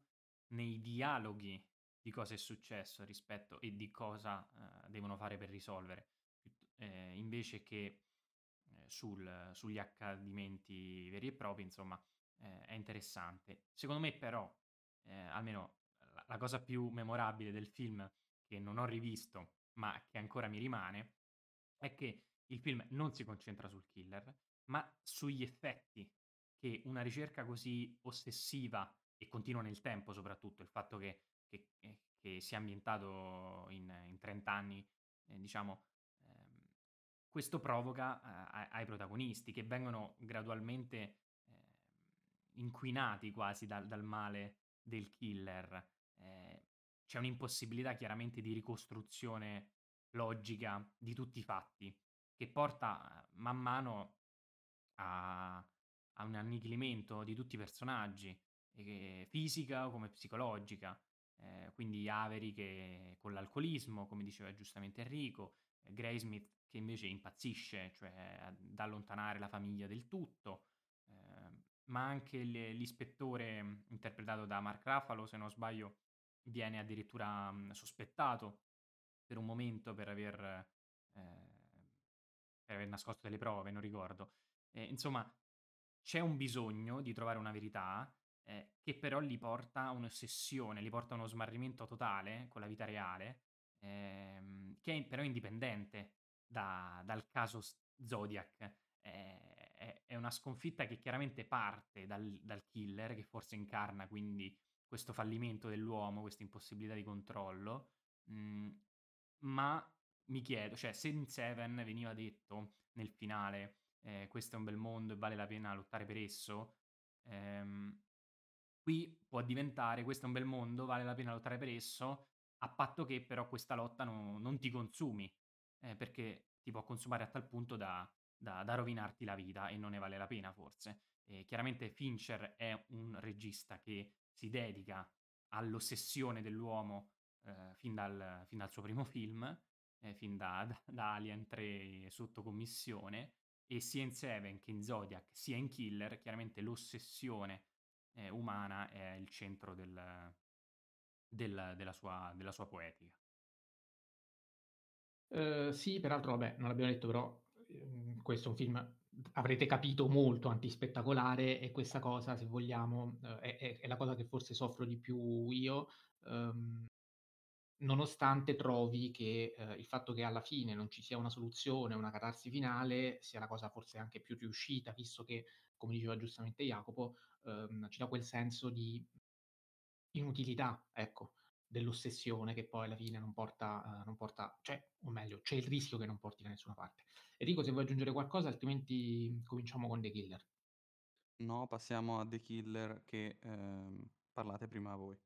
nei dialoghi di cosa è successo rispetto e di cosa eh, devono fare per risolvere, eh, invece che sul, sugli accadimenti veri e propri, insomma, eh, è interessante. Secondo me però eh, almeno la, la, cosa più memorabile del film che non ho rivisto, ma che ancora mi rimane, è che il film non si concentra sul killer, ma sugli effetti che una ricerca così ossessiva e continua nel tempo soprattutto, il fatto che, che, che sia ambientato in, in 30 anni, eh, diciamo, questo provoca eh, ai protagonisti che vengono gradualmente eh, inquinati quasi dal, dal male del killer. Eh, c'è un'impossibilità chiaramente di ricostruzione logica di tutti i fatti, che porta eh, man mano a, a un annichilimento di tutti i personaggi, eh, fisica come psicologica. Eh, quindi Avery che con l'alcolismo, come diceva giustamente Enrico, Graysmith che invece impazzisce, cioè ad allontanare la famiglia del tutto, ma anche l'ispettore interpretato da Mark Ruffalo, se non sbaglio, viene addirittura mh, sospettato per un momento per aver, eh, per aver nascosto delle prove, non ricordo. Eh, insomma, c'è un bisogno di trovare una verità eh, che però li porta a un'ossessione, li porta a uno smarrimento totale con la vita reale, ehm, che è però indipendente da, dal caso Zodiac. Eh, è, una sconfitta che chiaramente parte dal, dal, killer, che forse incarna quindi questo fallimento dell'uomo, questa impossibilità di controllo, mh, mm, ma mi chiedo, cioè se in Seven veniva detto nel finale eh, questo è un bel mondo e vale la pena lottare per esso, ehm, qui può diventare questo è un bel mondo, vale la pena lottare per esso, a patto che però questa lotta no, non ti consumi, eh, perché ti può consumare a tal punto da da, da rovinarti la vita e non ne vale la pena forse. E chiaramente Fincher è un regista che si dedica all'ossessione dell'uomo eh, fin, dal, fin, dal, suo primo film, eh, fin da, da, da, Alien 3 sotto commissione, e sia in Seven che in Zodiac, sia in Killer, chiaramente l'ossessione eh, umana è il centro del, del, della, sua, della sua poetica. Uh, sì, peraltro, vabbè, non l'abbiamo detto, però ehm, questo è un film, avrete capito, molto antispettacolare e questa cosa, se vogliamo, uh, è, è, è, la cosa che forse soffro di più io, um, nonostante trovi che uh, il fatto che alla fine non ci sia una soluzione, una catarsi finale, sia la cosa forse anche più riuscita, visto che, come diceva giustamente Jacopo, um, ci dà quel senso di inutilità, ecco dell'ossessione che poi alla fine non porta, uh, non porta, cioè, o meglio, c'è il rischio che non porti da nessuna parte. Enrico, se vuoi aggiungere qualcosa, altrimenti cominciamo con The Killer. No, passiamo a The Killer che ehm, parlate prima voi.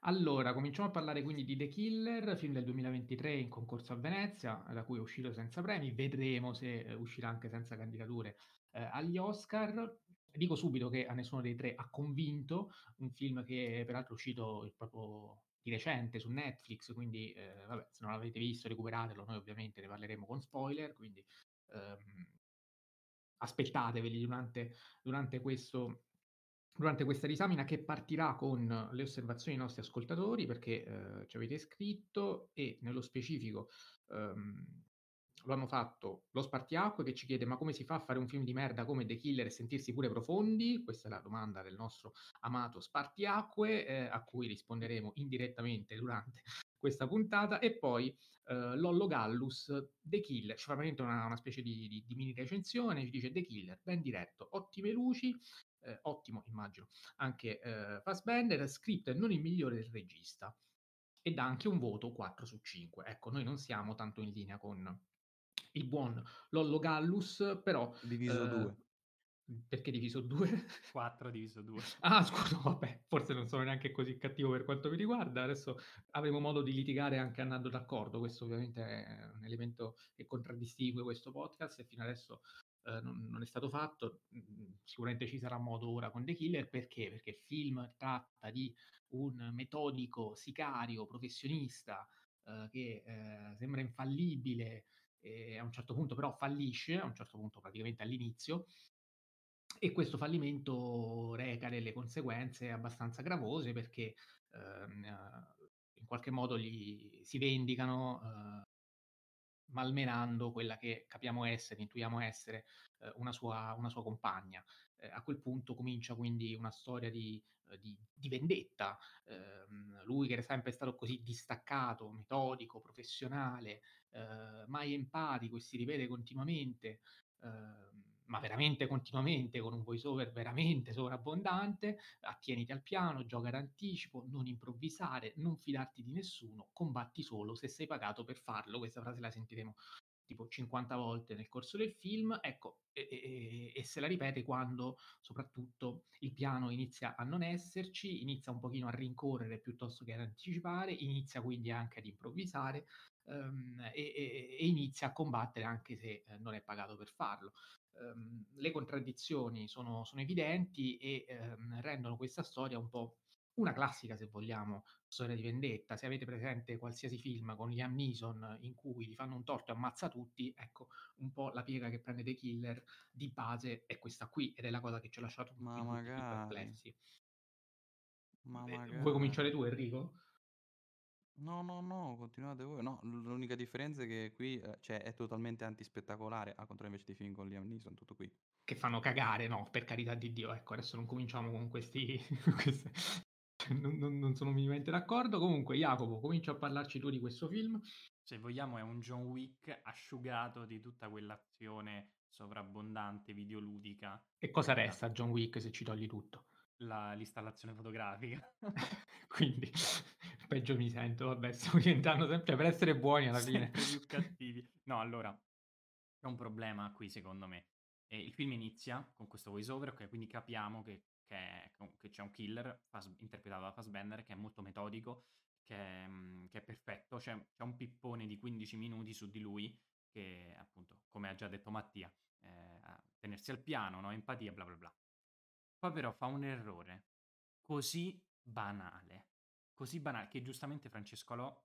Allora, cominciamo a parlare quindi di The Killer, film del 2023 in concorso a Venezia, da cui è uscito senza premi. Vedremo se eh, uscirà anche senza candidature eh, agli Oscar. Dico subito che a nessuno dei tre ha convinto, un film che peraltro è uscito proprio di recente su Netflix, quindi eh, vabbè, se non l'avete visto recuperatelo, noi ovviamente ne parleremo con spoiler, quindi ehm, aspettateveli durante, durante, questo, durante questa risamina che partirà con le osservazioni dei nostri ascoltatori, perché eh, ci avete scritto e nello specifico ehm, lo hanno fatto lo spartiacque che ci chiede ma come si fa a fare un film di merda come The Killer e sentirsi pure profondi? Questa è la domanda del nostro amato spartiacque eh, a cui risponderemo indirettamente durante questa puntata e poi eh, Lollo Gallus The Killer, ci fa veramente una, una specie di, di, di, mini recensione, ci dice The Killer, ben diretto, ottime luci, eh, ottimo immagino, anche eh, Fassbender, script non il migliore del regista e dà anche un voto 4 su 5. Ecco, noi non siamo tanto in linea con il buon Lollo Gallus, però... Diviso 2. Eh, perché diviso 2? 4 diviso 2. Ah, scusa, vabbè, forse non sono neanche così cattivo per quanto mi riguarda. Adesso avremo modo di litigare anche andando d'accordo. Questo ovviamente è un elemento che contraddistingue questo podcast e fino adesso eh, non, non, è stato fatto. Mm, sicuramente ci sarà modo ora con The Killer perché? Perché il film tratta di un metodico sicario professionista eh, che eh, sembra infallibile e a un certo punto però fallisce, a un certo punto praticamente all'inizio, e questo fallimento reca delle conseguenze abbastanza gravose perché ehm, in qualche modo gli si vendicano eh, malmenando quella che capiamo essere, intuiamo essere eh, una, sua, una, sua, compagna. Eh, a quel punto comincia quindi una storia di, eh, di, di vendetta. Ehm, lui che era sempre stato così distaccato, metodico, professionale, eh, mai empatico e si ripete continuamente, ehm, ma veramente continuamente, con un voiceover veramente sovrabbondante, attieniti al piano, gioca d'anticipo, non improvvisare, non fidarti di nessuno, combatti solo se sei pagato per farlo. Questa frase la sentiremo tipo 50 volte nel corso del film, ecco, e, e, e, se la ripete quando soprattutto il piano inizia a non esserci, inizia un pochino a rincorrere piuttosto che ad anticipare, inizia quindi anche ad improvvisare um, e, e, inizia a combattere anche se eh, non è pagato per farlo. Um, le contraddizioni sono, sono evidenti e um, rendono questa storia un po' una classica, se vogliamo, storia di vendetta. Se avete presente qualsiasi film con Liam Neeson in cui gli fanno un torto e ammazza tutti, ecco, un po' la piega che prende The Killer di base è questa qui ed è la cosa che ci ha lasciato tutti, Ma magari. perplessi. Ma Beh, magari. Vuoi cominciare tu, Enrico? No, no, no, continuate voi. No, l'unica differenza è che qui eh, cioè, è totalmente antispettacolare, al contrario invece dei film con Liam Neeson, tutto qui. Che fanno cagare, no, per carità di Dio. Ecco, adesso non cominciamo con questi... queste... non, non, non, sono minimamente d'accordo. Comunque, Jacopo, comincia a parlarci tu di questo film. Se vogliamo, è un John Wick asciugato di tutta quell'azione sovrabbondante, videoludica. E cosa resta John Wick se ci togli tutto? La, l'installazione fotografica. Quindi, peggio mi sento, vabbè, stiamo diventando sempre per essere buoni alla fine. Più cattivi. No, allora, c'è un problema qui secondo me. E il film inizia con questo voice over, okay, quindi capiamo che che, che c'è un killer fas, interpretato da Fassbender che è molto metodico, che, mm, che è perfetto, c'è, c'è, un pippone di 15 minuti su di lui che appunto, come ha già detto Mattia, eh, tenersi al piano, no? empatia, bla bla bla. Poi però fa un errore così banale, così banale, che giustamente Francesco Lò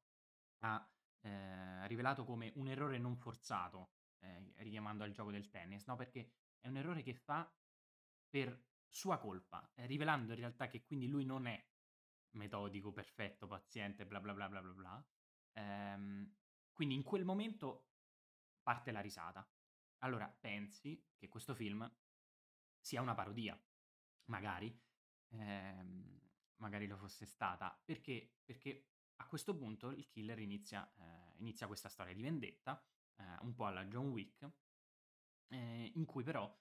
ha eh, rivelato come un errore non forzato, eh, richiamando al gioco del tennis, no? Perché è un errore che fa per sua colpa, eh, rivelando in realtà che quindi lui non è metodico, perfetto, paziente, bla bla bla bla bla bla. Ehm, quindi in quel momento parte la risata. Allora pensi che questo film sia una parodia, magari, ehm, magari lo fosse stata, perché, perché a questo punto il killer inizia, eh, inizia questa storia di vendetta, eh, un po' alla John Wick, eh, in cui però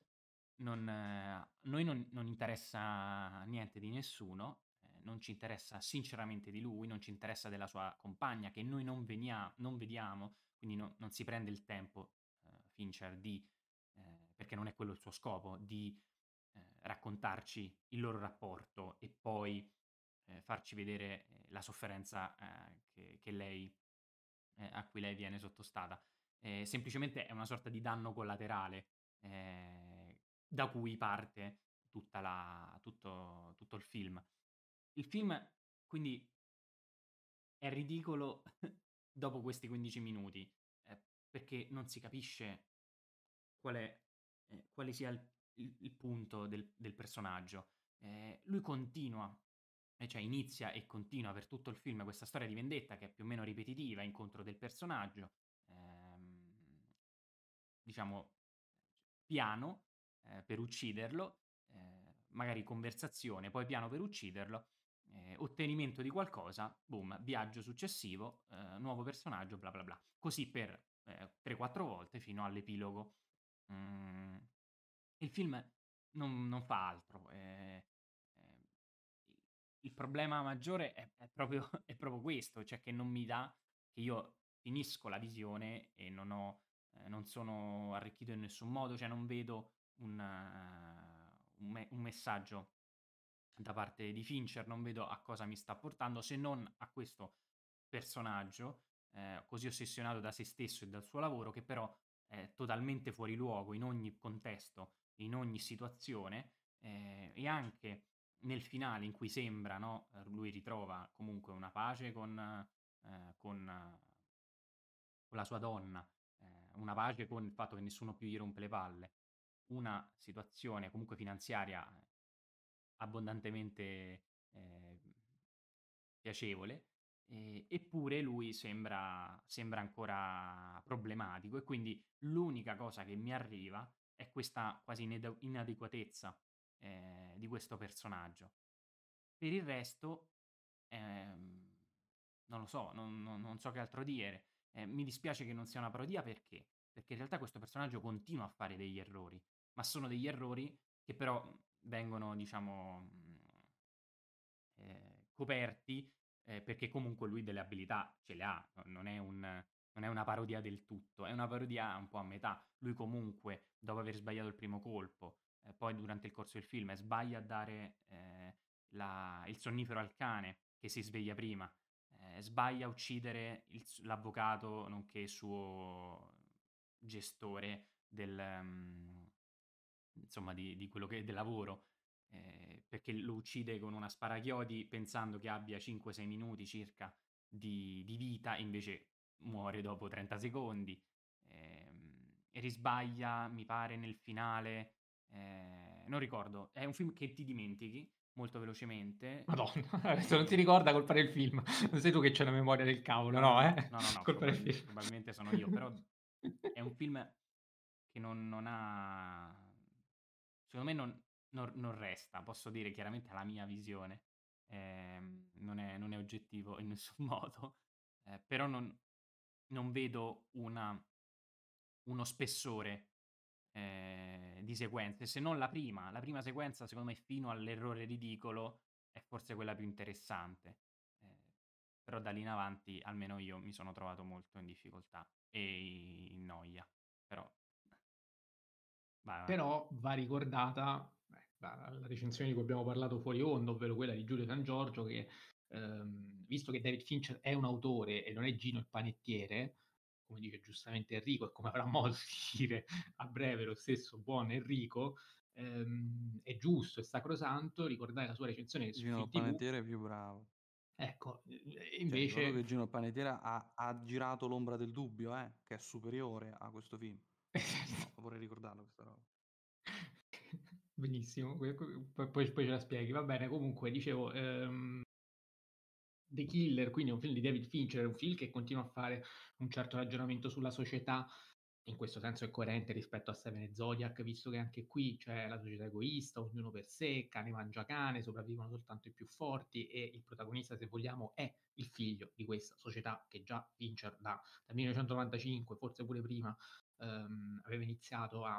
non, eh, noi non, non interessa niente di nessuno, eh, non ci interessa sinceramente di lui, non ci interessa della sua compagna che noi non, venia- non vediamo, quindi no- non si prende il tempo, eh, Fincher, di, eh, perché non è quello il suo scopo, di eh, raccontarci il loro rapporto e poi eh, farci vedere la sofferenza che, che lei, a cui lei viene sottostata. Semplicemente è una sorta di danno collaterale da cui parte la, tutto, tutto il film. Il film quindi è ridicolo dopo questi 15 minuti eh, perché non si capisce qual è, eh, quale sia il, il, il punto del, del personaggio. Eh, lui continua, cioè inizia e continua per tutto il film questa storia di vendetta che è più o meno ripetitiva, incontro del personaggio, ehm, diciamo piano eh, per ucciderlo, eh, magari conversazione, poi piano per ucciderlo, eh, ottenimento di qualcosa, boom, viaggio successivo, eh, nuovo personaggio, bla bla bla. Così per 3-4 volte fino all'epilogo. Mm, il film non, non fa altro. Eh, eh, il problema maggiore è, è, proprio, è, proprio, questo, cioè che non mi dà, che io finisco la visione e non, ho, eh, non sono arricchito in nessun modo, cioè non vedo un, uh, un, me- un messaggio da parte di Fincher, non vedo a cosa mi sta portando se non a questo personaggio eh, così ossessionato da se stesso e dal suo lavoro che però è totalmente fuori luogo in ogni contesto, in ogni situazione eh, e anche nel finale in cui sembra, no, lui ritrova comunque una pace con, eh, con, con la sua donna, eh, una pace con il fatto che nessuno più gli rompe le palle, una situazione comunque finanziaria abbondantemente eh, piacevole, eh, eppure lui sembra, sembra ancora problematico e quindi l'unica cosa che mi arriva è questa quasi inade- inadeguatezza eh, di questo personaggio. Per il resto, ehm, non lo so, non, non, non, so che altro dire. Eh, mi dispiace che non sia una parodia perché? Perché in realtà questo personaggio continua a fare degli errori, ma sono degli errori che però vengono, diciamo, eh, coperti eh, perché comunque lui delle abilità ce le ha, non è, un, non è una parodia del tutto, è una parodia un po' a metà. Lui comunque, dopo aver sbagliato il primo colpo, eh, poi durante il corso del film, sbaglia a dare eh, la, il sonnifero al cane che si sveglia prima, eh, sbaglia a uccidere il, l'avvocato nonché suo gestore del, um, insomma, di, di, quello che è del lavoro, eh, perché lo uccide con una sparachiodi pensando che abbia 5-6 minuti circa di, di, vita, invece muore dopo 30 secondi. Eh, e risbaglia, mi pare, nel finale. Eh, non ricordo, è un film che ti dimentichi molto velocemente. Madonna, adesso non ti ricorda colpa del film. Non sei tu che c'è la memoria del cavolo, no? Eh? No, no, no, probabilmente, probabilmente sono io, però è un film che non, non ha... Secondo me non, non, non, resta, posso dire chiaramente la mia visione, eh, non, è, non, è, oggettivo in nessun modo, eh, però non, non vedo una, uno spessore eh, di sequenze, se non la prima. La prima sequenza, secondo me, fino all'errore ridicolo, è forse quella più interessante. Eh, però da lì in avanti, almeno io, mi sono trovato molto in difficoltà e in noia. Però, vai, vai. però va ricordata la, la recensione di cui abbiamo parlato fuori onda, ovvero quella di Giulio San Giorgio, che ehm, visto che David Fincher è un autore e non è Gino il panettiere, come dice giustamente Enrico e come avrà modo di dire a breve lo stesso buon Enrico, ehm, è giusto, è sacrosanto ricordare la sua recensione Gino il panettiere è più bravo. Ecco, cioè, invece... Cioè, che Gino il panettiere ha, ha, girato L'ombra del dubbio, eh, che è superiore a questo film. no, vorrei ricordarlo questa roba. Benissimo, poi, poi, ce la spieghi. Va bene, comunque, dicevo, ehm, The Killer, quindi è un film di David Fincher, è un film che continua a fare un certo ragionamento sulla società, in questo senso è coerente rispetto a Seven e Zodiac, visto che anche qui c'è la società egoista, ognuno per sé, cane mangia cane, sopravvivono soltanto i più forti e il protagonista, se vogliamo, è il figlio di questa società che già Fincher da, dal 1995, forse pure prima, ehm, aveva iniziato a,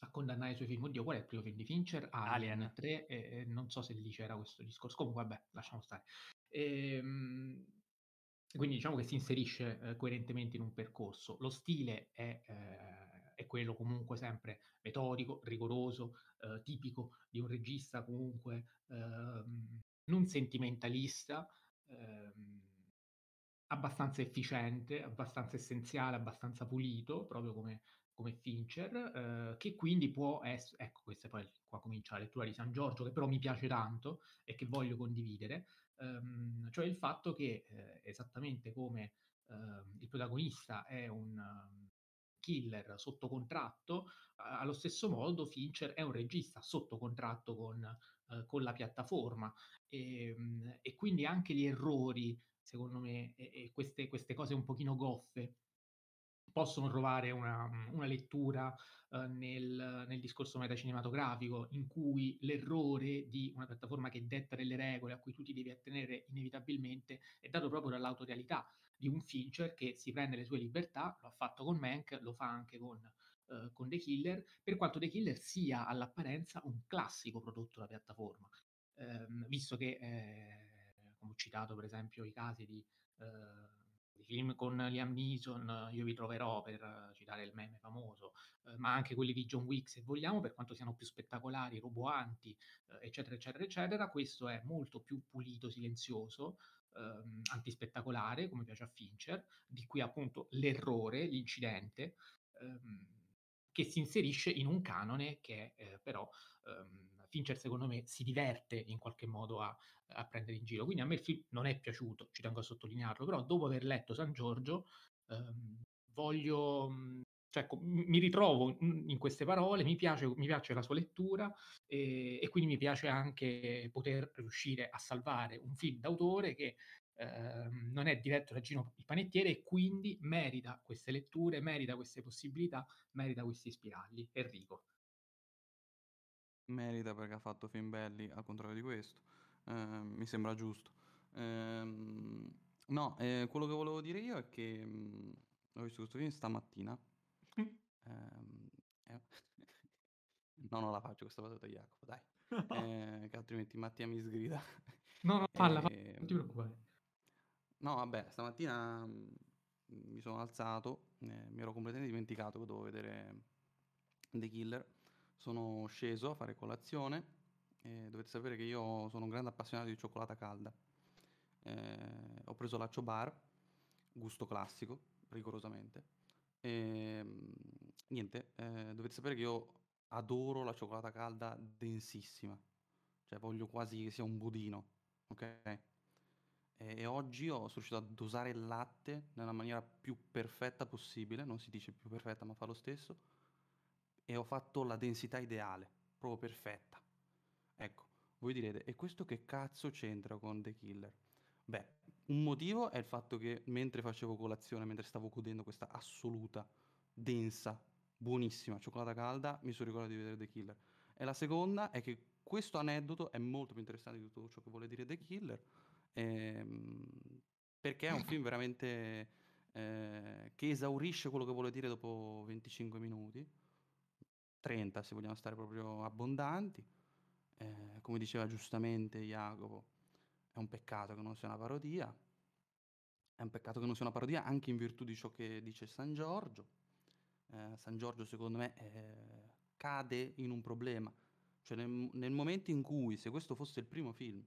a, condannare i suoi film. Oddio, qual è il primo film di Fincher? Alien, Alien. 3, e, non so se lì c'era questo discorso. Comunque, vabbè, lasciamo stare. E, ehm, quindi diciamo che si inserisce eh, coerentemente in un percorso. Lo stile è, eh, è quello comunque sempre metodico, rigoroso, eh, tipico di un regista comunque ehm, non sentimentalista, ehm, abbastanza efficiente, abbastanza essenziale, abbastanza pulito, proprio come, come Fincher, eh, che quindi può essere, ecco questa poi qua comincia la lettura di San Giorgio, che però mi piace tanto e che voglio condividere, ehm, cioè il fatto che eh, esattamente come ehm, il protagonista è un um, killer sotto contratto, allo stesso modo Fincher è un regista sotto contratto con, eh, con la piattaforma e, ehm, e, quindi anche gli errori, secondo me, e, e queste, queste cose un pochino goffe possono trovare una, una lettura uh, nel, nel, discorso metacinematografico in cui l'errore di una piattaforma che detta delle regole a cui tu ti devi attenere inevitabilmente è dato proprio dall'autorealità di un Fincher che si prende le sue libertà, lo ha fatto con Mank, lo fa anche con, uh, con The Killer, per quanto The Killer sia all'apparenza un classico prodotto da piattaforma, um, visto che, eh, ho citato per esempio i casi di... I film con Liam Neeson, Io vi troverò per citare il meme famoso, eh, ma anche quelli di John Wick se vogliamo, per quanto siano più spettacolari, roboanti, eh, eccetera, eccetera, eccetera. Questo è molto più pulito, silenzioso, ehm, antispettacolare, come piace a Fincher, di qui appunto l'errore, l'incidente, ehm, che si inserisce in un canone che eh, però ehm, Fincher secondo me si diverte in qualche modo a, a, prendere in giro. Quindi a me il film non è piaciuto, ci tengo a sottolinearlo, però dopo aver letto San Giorgio ehm, voglio, mm, cioè, mi ritrovo in queste parole, mi piace, mi piace la sua lettura e, e, quindi mi piace anche poter riuscire a salvare un film d'autore che eh, non è diretto da Gino il panettiere e quindi merita queste letture, merita queste possibilità, merita questi spiragli. Enrico. Merita perché ha fatto film belli, al contrario di questo. Eh, mi sembra giusto. Eh, no, eh, quello che volevo dire io è che mh, ho visto questo film stamattina. Ehm, eh, no, non la faccio questa battuta, Jacopo, dai. Eh, che altrimenti Mattia mi sgrida. No, no, falla, non ti ehm, preoccupare. No, vabbè, stamattina mh, mi sono alzato, eh, mi ero completamente dimenticato che dovevo vedere The Killer sono sceso a fare colazione e dovete sapere che io sono un grande appassionato di cioccolata calda. Eh, ho preso l'accio bar, gusto classico, rigorosamente. E, niente, eh, dovete sapere che io adoro la cioccolata calda densissima, cioè voglio quasi che sia un budino, ok? E, e oggi ho, sono riuscito a dosare il latte nella maniera più perfetta possibile, non si dice più perfetta ma fa lo stesso, e ho fatto la densità ideale, proprio perfetta. Ecco, voi direte, e questo che cazzo c'entra con The Killer? Beh, un motivo è il fatto che mentre facevo colazione, mentre stavo godendo questa assoluta, densa, buonissima cioccolata calda, mi sono ricordato di vedere The Killer. E la seconda è che questo aneddoto è molto più interessante di tutto ciò che vuole dire The Killer, ehm, perché è un film veramente eh, che esaurisce quello che vuole dire dopo 25 minuti 30 se vogliamo stare proprio abbondanti. Eh, come diceva giustamente Jacopo, è un peccato che non sia una parodia. È un peccato che non sia una parodia anche in virtù di ciò che dice San Giorgio. Eh, San Giorgio secondo me eh, cade in un problema. Cioè nel, nel, momento in cui, se questo fosse il primo film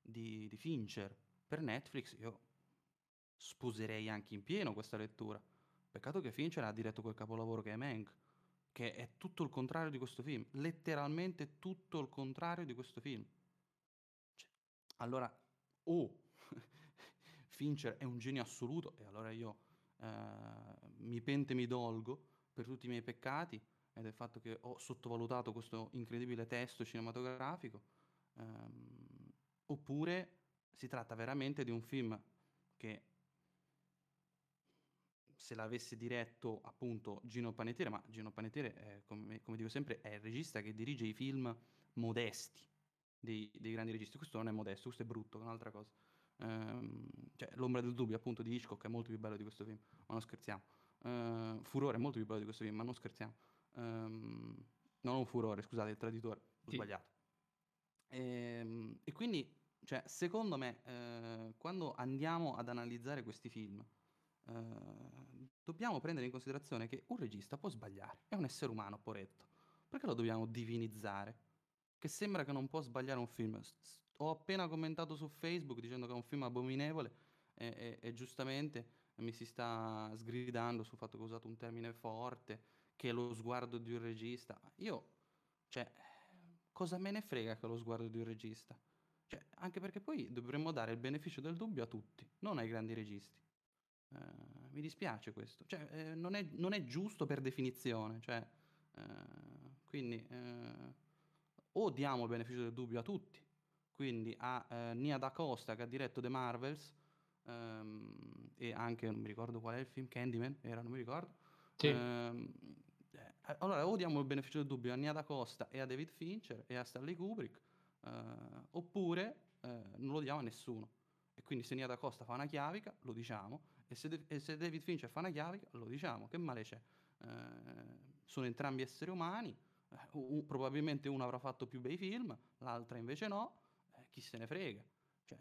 di, di Fincher per Netflix, io sposerei anche in pieno questa lettura. Peccato che Fincher ha diretto quel capolavoro che è Mank che è tutto il contrario di questo film, letteralmente tutto il contrario di questo film. Cioè, allora, o oh, Fincher è un genio assoluto, e allora io eh, mi pente e mi dolgo per tutti i miei peccati, e del fatto che ho sottovalutato questo incredibile testo cinematografico, ehm, oppure si tratta veramente di un film che se l'avesse diretto appunto Gino Panettiere, ma Gino Panettiere, è, come, come, dico sempre, è il regista che dirige i film modesti dei, dei, grandi registi. Questo non è modesto, questo è brutto, è un'altra cosa. Ehm, cioè, L'ombra del dubbio appunto di Hitchcock è molto più bello di questo film, ma non scherziamo. Ehm, Furore è molto più bello di questo film, ma non scherziamo. Ehm, non un furore, scusate, il traditore, ho sì. sbagliato. Ehm, e quindi, cioè, secondo me, eh, quando andiamo ad analizzare questi film, eh, dobbiamo prendere in considerazione che un regista può sbagliare, è un essere umano, poretto. Perché lo dobbiamo divinizzare? Che sembra che non può sbagliare un film. Ho appena commentato su Facebook dicendo che è un film abominevole e, e, e giustamente mi si sta sgridando sul fatto che ho usato un termine forte, che è lo sguardo di un regista. Io, cioè, cosa me ne frega che è lo sguardo di un regista? Cioè, anche perché poi dovremmo dare il beneficio del dubbio a tutti, non ai grandi registi. Eh, mi dispiace questo. Cioè, eh, non, è, non, è, giusto per definizione. Cioè, eh, quindi, eh, o diamo il beneficio del dubbio a tutti. Quindi a eh, Nia Da Costa che ha diretto The Marvels ehm, e anche, non mi ricordo qual è il film, Candyman, era, non mi ricordo. Sì. Ehm, eh, allora, o diamo il beneficio del dubbio a Nia Da Costa e a David Fincher e a Stanley Kubrick, oppure non lo diamo a nessuno. E quindi se Nia Da Costa fa una chiavica, lo diciamo, e se, De- e se David Fincher fa una chiavica, lo diciamo, che male c'è? Eh, sono entrambi esseri umani, eh, u- probabilmente uno avrà fatto più bei film, l'altra invece no, eh, chi se ne frega. Cioè,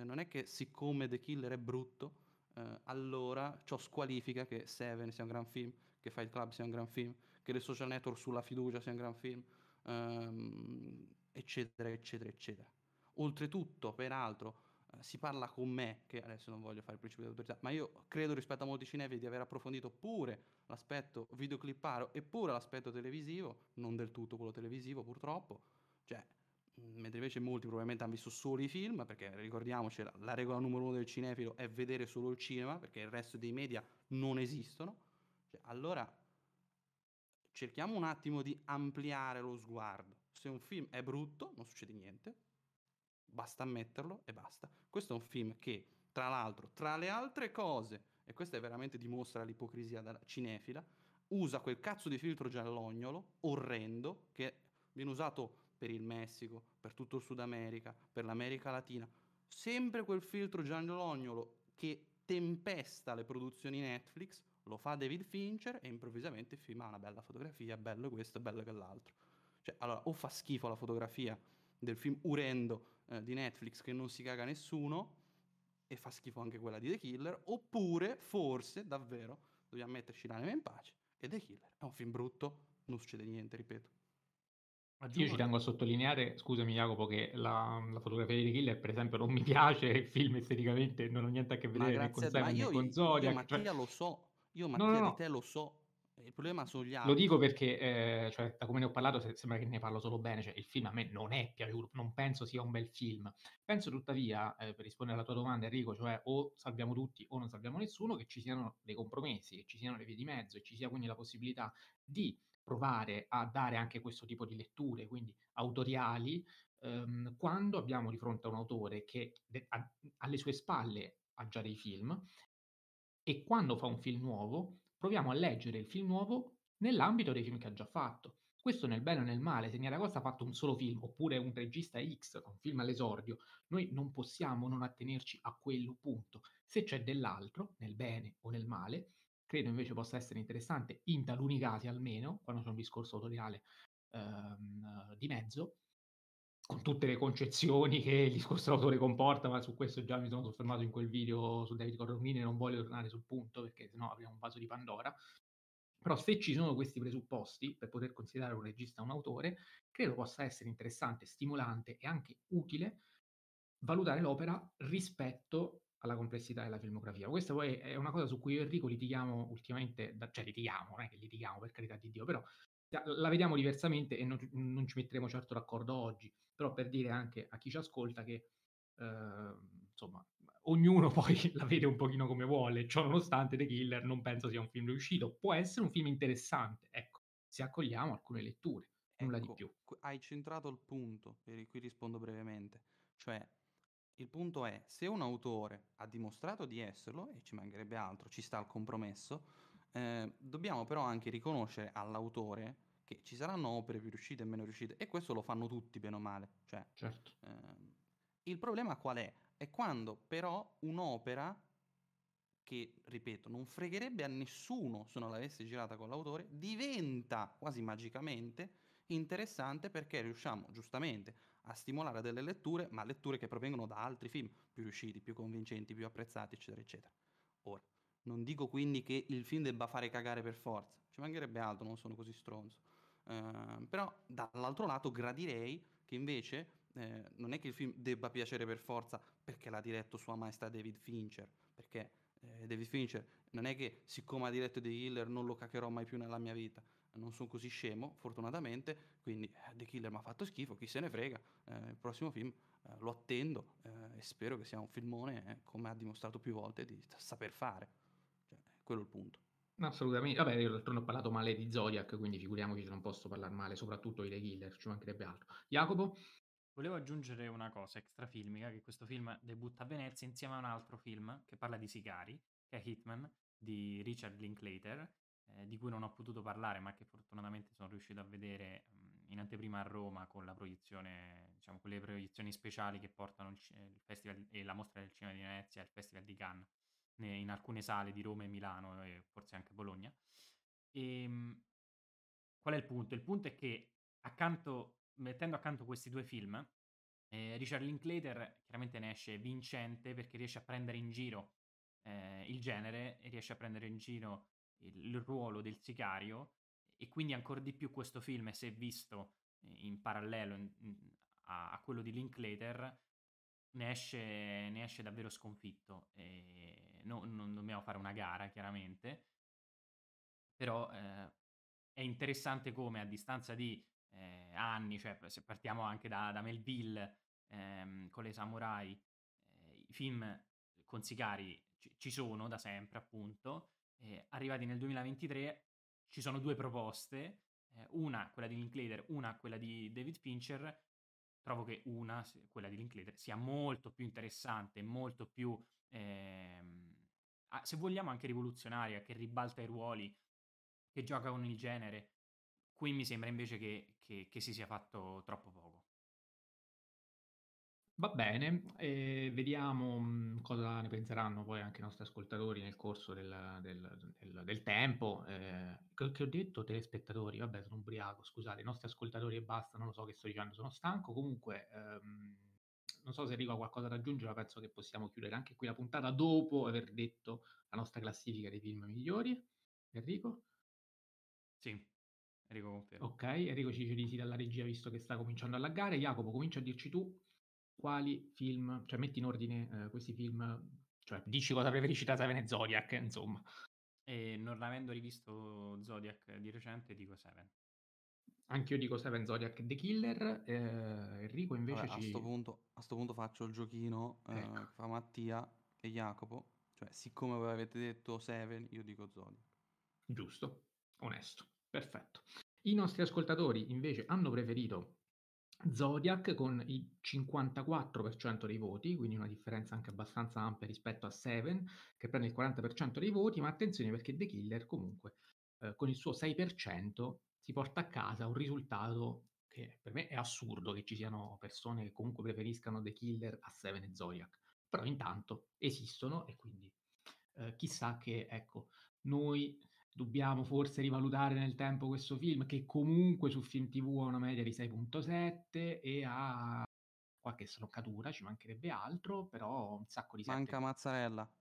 eh, non è che siccome The Killer è brutto, eh, allora ciò squalifica che Seven sia un gran film, che Fight Club sia un gran film, che The Social Network sulla fiducia sia un gran film, ehm, eccetera, eccetera, eccetera. Oltretutto, peraltro, si parla con me, che adesso non voglio fare il principio di autorità, ma io credo rispetto a molti cinefili di aver approfondito pure l'aspetto videoclipparo e pure l'aspetto televisivo, non del tutto quello televisivo purtroppo, cioè, mentre invece molti probabilmente hanno visto solo i film, perché ricordiamoci, la, la regola numero uno del cinefilo è vedere solo il cinema, perché il resto dei media non esistono, cioè, allora cerchiamo un attimo di ampliare lo sguardo. Se un film è brutto, non succede niente, basta ammetterlo e basta. Questo è un film che, tra l'altro, tra le altre cose, e questa veramente dimostra l'ipocrisia della cinefila, usa quel cazzo di filtro giallognolo orrendo che viene usato per il Messico, per tutto il Sud America, per l'America Latina. Sempre quel filtro giallognolo che tempesta le produzioni Netflix, lo fa David Fincher e improvvisamente il film ha una bella fotografia, bello questo, bello quell'altro. Cioè, allora, o fa schifo la fotografia del film Urendo eh, di Netflix che non si caga nessuno e fa schifo anche quella di The Killer, oppure forse davvero dobbiamo metterci l'anima in pace e The Killer è un film brutto, non succede niente, ripeto. Io ci tengo a sottolineare, scusami Jacopo, che la, la fotografia di The Killer, per esempio, non mi piace, il film esteticamente non ho niente a che vedere né con Seven né con Zodiac. Io Mattia cioè... lo so, io Mattia no, no, no. di te lo so, il problema sono gli altri. Lo dico perché, eh, cioè, da come ne ho parlato, se- sembra che ne parlo solo bene. Cioè, il film a me non è piaciuto, non penso sia un bel film. Penso tuttavia, eh, per rispondere alla tua domanda, Enrico, cioè o salviamo tutti o non salviamo nessuno, che ci siano dei compromessi, che ci siano le vie di mezzo e ci sia quindi la possibilità di provare a dare anche questo tipo di letture, quindi autoriali, ehm, quando abbiamo di fronte a un autore che de- ha- alle sue spalle ha già dei film e quando fa un film nuovo proviamo a leggere il film nuovo nell'ambito dei film che ha già fatto. Questo nel bene o nel male, se Nia Costa ha fatto un solo film, oppure un regista X, un film all'esordio, noi non possiamo non attenerci a quello punto. Se c'è dell'altro, nel bene o nel male, credo invece possa essere interessante, in taluni casi almeno, quando c'è un discorso autoriale ehm, di mezzo, con tutte le concezioni che il discorso d'autore comporta, ma su questo già mi sono soffermato in quel video su David Corromini e non voglio tornare sul punto perché sennò apriamo un vaso di Pandora. Però se ci sono questi presupposti per poter considerare un regista un autore, credo possa essere interessante, stimolante e anche utile valutare l'opera rispetto alla complessità della filmografia. Questa poi è una cosa su cui io e Enrico litighiamo ultimamente, cioè litighiamo, non è che litighiamo per carità di Dio, però la vediamo diversamente e non, non ci metteremo certo d'accordo oggi però per dire anche a chi ci ascolta che eh, insomma ognuno poi la vede un pochino come vuole, ciò nonostante The Killer non penso sia un film riuscito, può essere un film interessante, ecco. se accogliamo alcune letture, nulla di Ecco, più. hai centrato il punto, e qui rispondo brevemente. Cioè, il punto è, se un autore ha dimostrato di esserlo, e ci mancherebbe altro, ci sta il compromesso, eh, dobbiamo però anche riconoscere all'autore che ci saranno opere più riuscite e meno riuscite, e questo lo fanno tutti, bene o male. Cioè, Certo. ehm, il problema qual è? È quando però un'opera che, ripeto, non fregherebbe a nessuno se non l'avesse girata con l'autore, diventa quasi magicamente interessante perché riusciamo giustamente a stimolare delle letture, ma letture che provengono da altri film più riusciti, più convincenti, più apprezzati, eccetera, eccetera. Ora, non dico quindi che il film debba fare cagare per forza, ci mancherebbe altro, non sono così stronzo. Ehm, però dall'altro lato gradirei che invece eh, non è che il film debba piacere per forza perché l'ha diretto Sua Maestà David Fincher, perché eh, David Fincher non è che siccome ha diretto The Killer non lo caccherò mai più nella mia vita. Non sono così scemo, fortunatamente, quindi eh, The Killer mi ha fatto schifo, chi se ne frega. Eh, il prossimo film eh, lo attendo eh, e spero che sia un filmone come ha dimostrato più volte di saper fare. Quello è il punto. Assolutamente. Vabbè, io d'altronde ho parlato male di Zodiac, quindi figuriamoci se non posso parlare male, soprattutto di The Killer, ci mancherebbe altro. Jacopo? Volevo aggiungere una cosa extrafilmica, che questo film debutta a Venezia insieme a un altro film che parla di sicari, che è Hitman, di Richard Linklater, eh, di cui non ho potuto parlare, ma che fortunatamente sono riuscito a vedere mh, in anteprima a Roma con la proiezione, diciamo, con le proiezioni speciali che portano il, il festival e la mostra del cinema di Venezia il festival di Cannes in alcune sale di Roma e Milano e forse anche Bologna. E, mh, qual è il punto? Il punto è che accanto, mettendo accanto questi due film, eh, Richard Linklater chiaramente ne esce vincente perché riesce a prendere in giro eh, il genere e riesce a prendere in giro il, il ruolo del sicario e quindi ancora di più questo film, se visto eh, in parallelo in- a, a quello di Linklater, ne esce, ne esce davvero sconfitto. E no- non dobbiamo fare una gara, chiaramente, però eh, è interessante come a distanza di eh, anni, cioè se partiamo anche da, da Melville ehm, con le samurai, eh, i film con sicari ci, ci sono da sempre, appunto. eh, arrivati nel 2023 ci sono due proposte, eh, una quella di Linklater, una quella di David Fincher. Trovo che una, quella di Linklater, sia molto più interessante, molto più, ehm, se vogliamo, anche rivoluzionaria, che ribalta i ruoli, che gioca con il genere. Qui mi sembra invece che, che- che si sia fatto troppo poco. Va bene, e vediamo mh, cosa ne penseranno poi anche i nostri ascoltatori nel corso del, del- del- del tempo. eh, che, che ho detto? Telespettatori, vabbè, sono ubriaco, scusate, i nostri ascoltatori e basta, non lo so che sto dicendo, sono stanco. Comunque, ehm, non so se Enrico ha qualcosa da aggiungere, ma penso che possiamo chiudere anche qui la puntata dopo aver detto la nostra classifica dei film migliori. Enrico? Sì, Enrico. Ok, Enrico ci dice di sì dalla regia visto che sta cominciando a laggare. Jacopo, comincia a dirci tu quali film, cioè metti in ordine eh, questi film, cioè dici cosa preferisci tra Seven e Zodiac, insomma. E non avendo rivisto Zodiac di recente, dico Seven. Anche io dico Seven Zodiac The Killer, eh, Enrico invece Vabbè, a ci... sto punto, a sto punto faccio il giochino eh, Ecco. che fa Mattia e Jacopo. Cioè, siccome voi avete detto Seven, io dico Zodiac. Giusto, onesto, perfetto. I nostri ascoltatori invece hanno preferito Zodiac con il 54% dei voti, quindi una differenza anche abbastanza ampia rispetto a Seven, che prende il 40% dei voti, ma attenzione perché The Killer comunque eh, con il suo 6% si porta a casa un risultato che per me è assurdo che ci siano persone che comunque preferiscano The Killer a Seven e Zodiac, però intanto esistono e quindi eh, chissà che, ecco, noi dobbiamo forse rivalutare nel tempo questo film che comunque su Film TV ha una media di 6.7 e ha qualche stroncatura, ci mancherebbe altro, però un sacco di Manca sette. Mazzarella.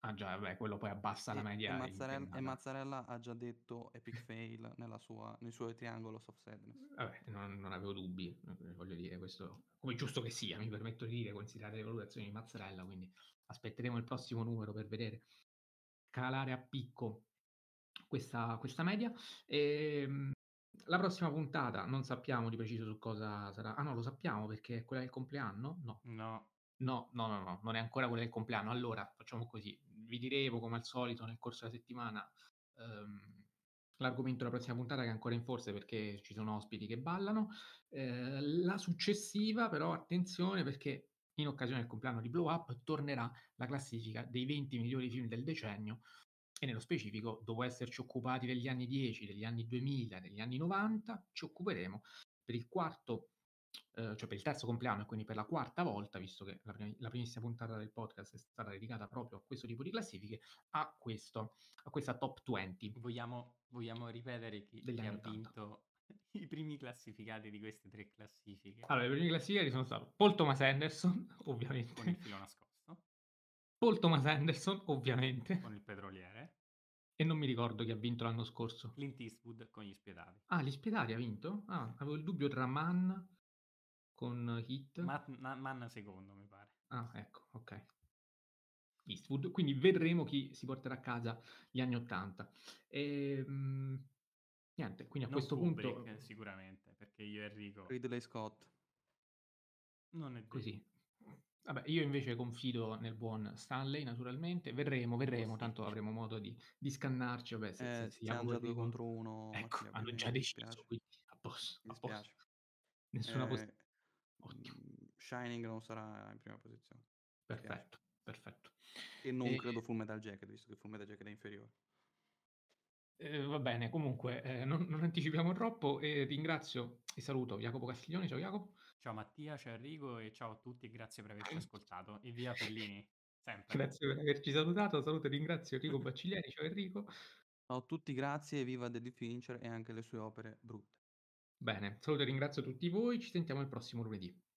Ah già, vabbè, quello poi abbassa la E, e media. Mazzarella, e. Mazzarella ha già detto epic fail nella sua, nei suoi Triangles of Sadness. Vabbè, non, non avevo dubbi, eh, voglio dire, questo come giusto che sia, mi permetto di dire, considerate le valutazioni di Mazzarella, quindi aspetteremo il prossimo numero per vedere calare a picco questa, questa media. E, la prossima puntata non sappiamo di preciso su cosa sarà. Ah no, lo sappiamo perché è quella del compleanno? No. No, No, no, no, no, non è ancora quella del compleanno. Allora, facciamo così. Vi diremo come al solito nel corso della settimana ehm, l'argomento della prossima puntata che è ancora in forse perché ci sono ospiti che ballano. Ehm, la successiva però attenzione perché in occasione del compleanno di Blow Up tornerà la classifica dei 20 migliori film del decennio e nello specifico, dopo esserci occupati degli anni 10, degli anni 2000, degli anni 90, ci occuperemo per il quarto Ehm, cioè per il terzo compleanno e quindi per la quarta volta, visto che la, primi- la primissima puntata del podcast è stata dedicata proprio a questo tipo di classifiche, a, questo, a questa top 20 Vogliamo, vogliamo ripetere chi, chi ha 80. vinto i primi classificati di queste tre classifiche. Allora, i primi classificati sono stati Paul Thomas Anderson, con il ovviamente, filo nascosto, Paul Thomas Anderson, ovviamente, con il petroliere, e non mi ricordo chi ha vinto l'anno scorso. Clint Eastwood con gli spietati. Ah, gli spietati ha vinto? Ah, avevo il dubbio tra Mann con Hit. Ma- Mann secondo, mi pare. Ah, ecco, ok. Eastwood, quindi vedremo chi si porterà a casa gli anni 80. E, mm, niente, quindi a Non questo Kubrick, punto sicuramente, perché io e Enrico Ridley Scott. non è detto. così. Vabbè, io invece confido nel buon Stanley, naturalmente. Vedremo, vedremo, tanto avremo modo di, di scannarci. Vabbè, se, Eh, se, siamo già due contro uno. Ecco, hanno già deciso, quindi a posto, a posto. Nessuna Eh. Ottimo, mm, Shining non sarà in prima posizione. Perfetto, perfetto. E non E- credo Full Metal Jacket, visto che Full Metal Jacket è inferiore. Eh, va bene, comunque eh, non, non anticipiamo troppo e ringrazio e saluto Jacopo Castiglione. Ciao Jacopo. Ciao Mattia, ciao Enrico e ciao a tutti e grazie per averci ascoltato. E via Fellini, sempre. Grazie per averci salutato. Saluto e ringrazio Enrico Bacciglieri. Ciao Enrico. Ciao a tutti, grazie e viva David Fincher e anche le sue opere brutte. Bene, saluto e ringrazio tutti voi. Ci sentiamo il prossimo lunedì.